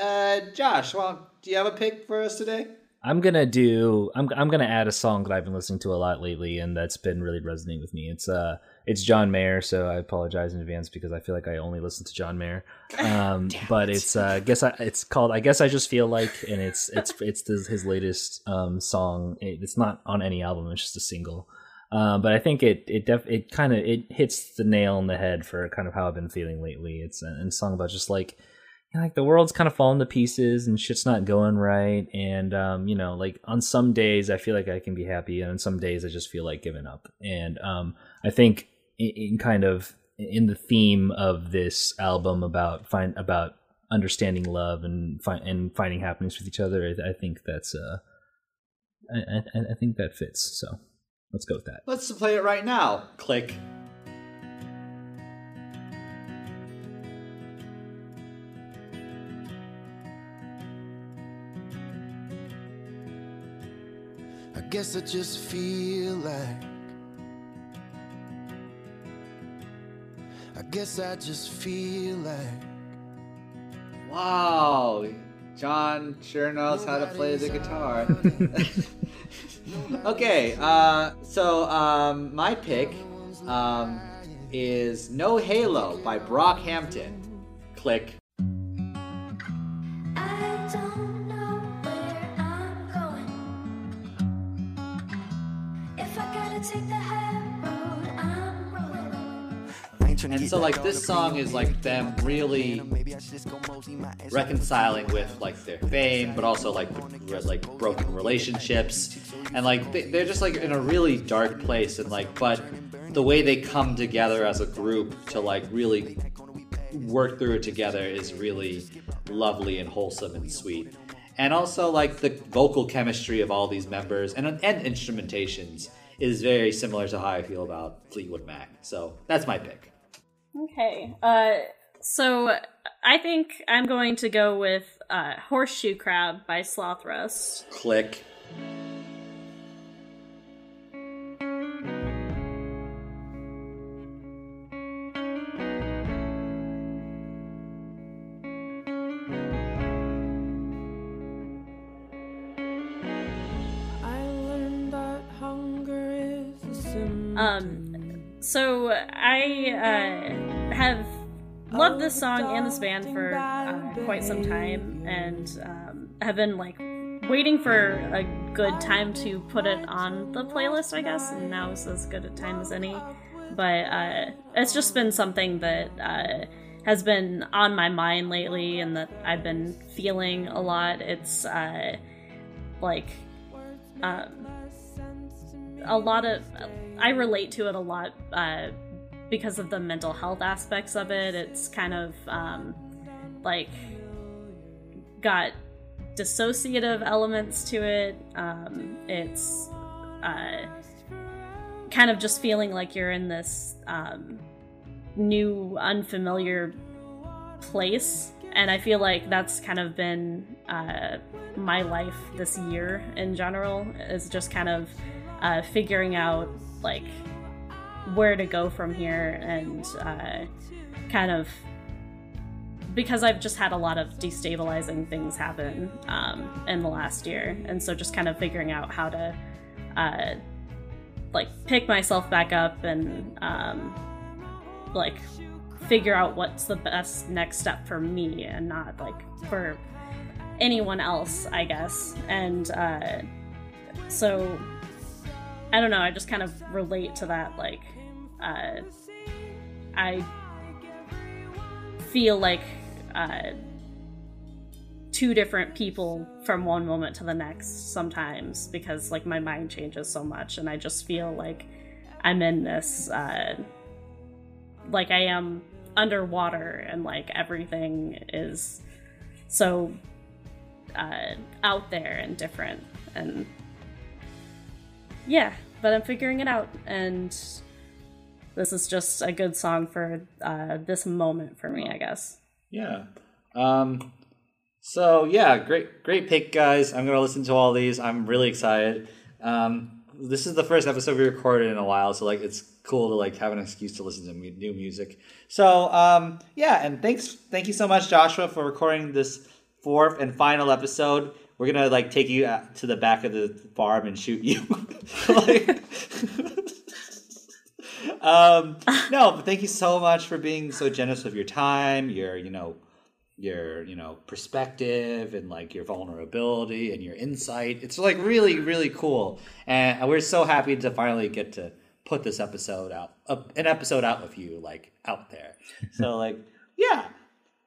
Speaker 1: uh, Josh, well, do you have a pick for us today?
Speaker 3: I'm gonna do. I'm I'm gonna add a song that I've been listening to a lot lately, and that's been really resonating with me. It's uh, it's John Mayer, so I apologize in advance because I feel like I only listen to John Mayer. Um, but it's uh, I guess I, it's called. I guess I just feel like, and it's it's it's his, his latest um song. It, it's not on any album. It's just a single. Um, but I think it it def it kind of it hits the nail on the head for kind of how I've been feeling lately. It's a, and a song about just like like the world's kind of falling to pieces and shit's not going right and um you know like on some days i feel like i can be happy and on some days i just feel like giving up and um i think in, in kind of in the theme of this album about find about understanding love and and finding happiness with each other i, I think that's uh I, I i think that fits so let's go with that
Speaker 1: Let's play it right now. Click.
Speaker 6: I guess I just feel like. I guess I just feel like.
Speaker 1: Wow, John sure knows how to play the guitar. okay, uh, so um, my pick um, is No Halo by Brockhampton. Click. So, like, this song is like them really reconciling with like their fame, but also like re- like broken relationships, and like they, they're just like in a really dark place, and like, but the way they come together as a group to like really work through it together is really lovely and wholesome and sweet. And also, like the vocal chemistry of all these members and and instrumentations is very similar to how I feel about Fleetwood Mac. So that's my pick.
Speaker 2: Okay. Uh, so I think I'm going to go with uh, Horseshoe Crab by Slothrust.
Speaker 1: Click.
Speaker 7: I learned that hunger is a symptom.
Speaker 2: Um, so I uh, have loved this song and this band for uh, quite some time, and um, have been like waiting for a good time to put it on the playlist, I guess. And now is as good a time as any. But uh, it's just been something that uh, has been on my mind lately, and that I've been feeling a lot. It's uh, like um, a lot of I relate to it a lot uh, because of the mental health aspects of it. It's kind of um, like got dissociative elements to it. Um, it's uh, kind of just feeling like you're in this um, new, unfamiliar place. And I feel like that's kind of been uh, my life this year in general, is just kind of uh, figuring out like where to go from here and uh, kind of because I've just had a lot of destabilizing things happen um, in the last year, and so just kind of figuring out how to uh, like pick myself back up and um, like figure out what's the best next step for me and not like for anyone else, I guess. And uh, so I don't know. I just kind of relate to that. Like, uh, I feel like uh, two different people from one moment to the next sometimes because like my mind changes so much, and I just feel like I'm in this. Uh, like I am underwater and like everything is so uh, out there and different and yeah but i'm figuring it out and this is just a good song for uh, this moment for me i guess
Speaker 1: Yeah. Um, so yeah, great, great pick, guys. I'm gonna listen to all these. I'm really excited. Um, this is the first episode we recorded in a while, so like it's cool to like have an excuse to listen to new music. So um, yeah, and thanks, thank you so much, Joshua, for recording this fourth and final episode. We're gonna like take you to the back of the farm and shoot you. like, um, no, but thank you so much for being so generous with your time, your you know, your you know perspective and like your vulnerability and your insight. It's like really really cool, and we're so happy to finally get to put this episode out, uh, an episode out with you, like out there. So like, yeah.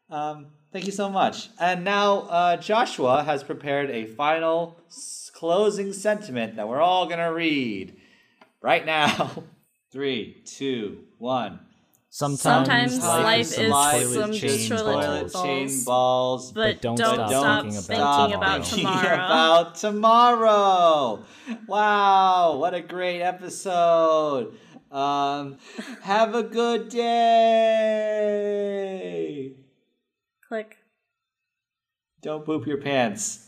Speaker 1: Um, thank you so much. And now uh, Joshua has prepared a final closing sentiment that we're all gonna read right now. Three, two, one.
Speaker 3: Sometimes,
Speaker 2: Sometimes
Speaker 3: life, is some
Speaker 1: life
Speaker 3: toilet
Speaker 1: is
Speaker 3: chain
Speaker 1: just
Speaker 2: toilet
Speaker 3: balls.
Speaker 1: chain balls.
Speaker 2: but,
Speaker 3: don't
Speaker 2: don't,
Speaker 3: stop
Speaker 2: stop,
Speaker 3: thinking
Speaker 2: thinking about
Speaker 3: tomorrow.
Speaker 2: tomorrow.
Speaker 1: about tomorrow. Wow, what a great episode. Um, have a good day.
Speaker 2: click
Speaker 1: Don't poop your pants.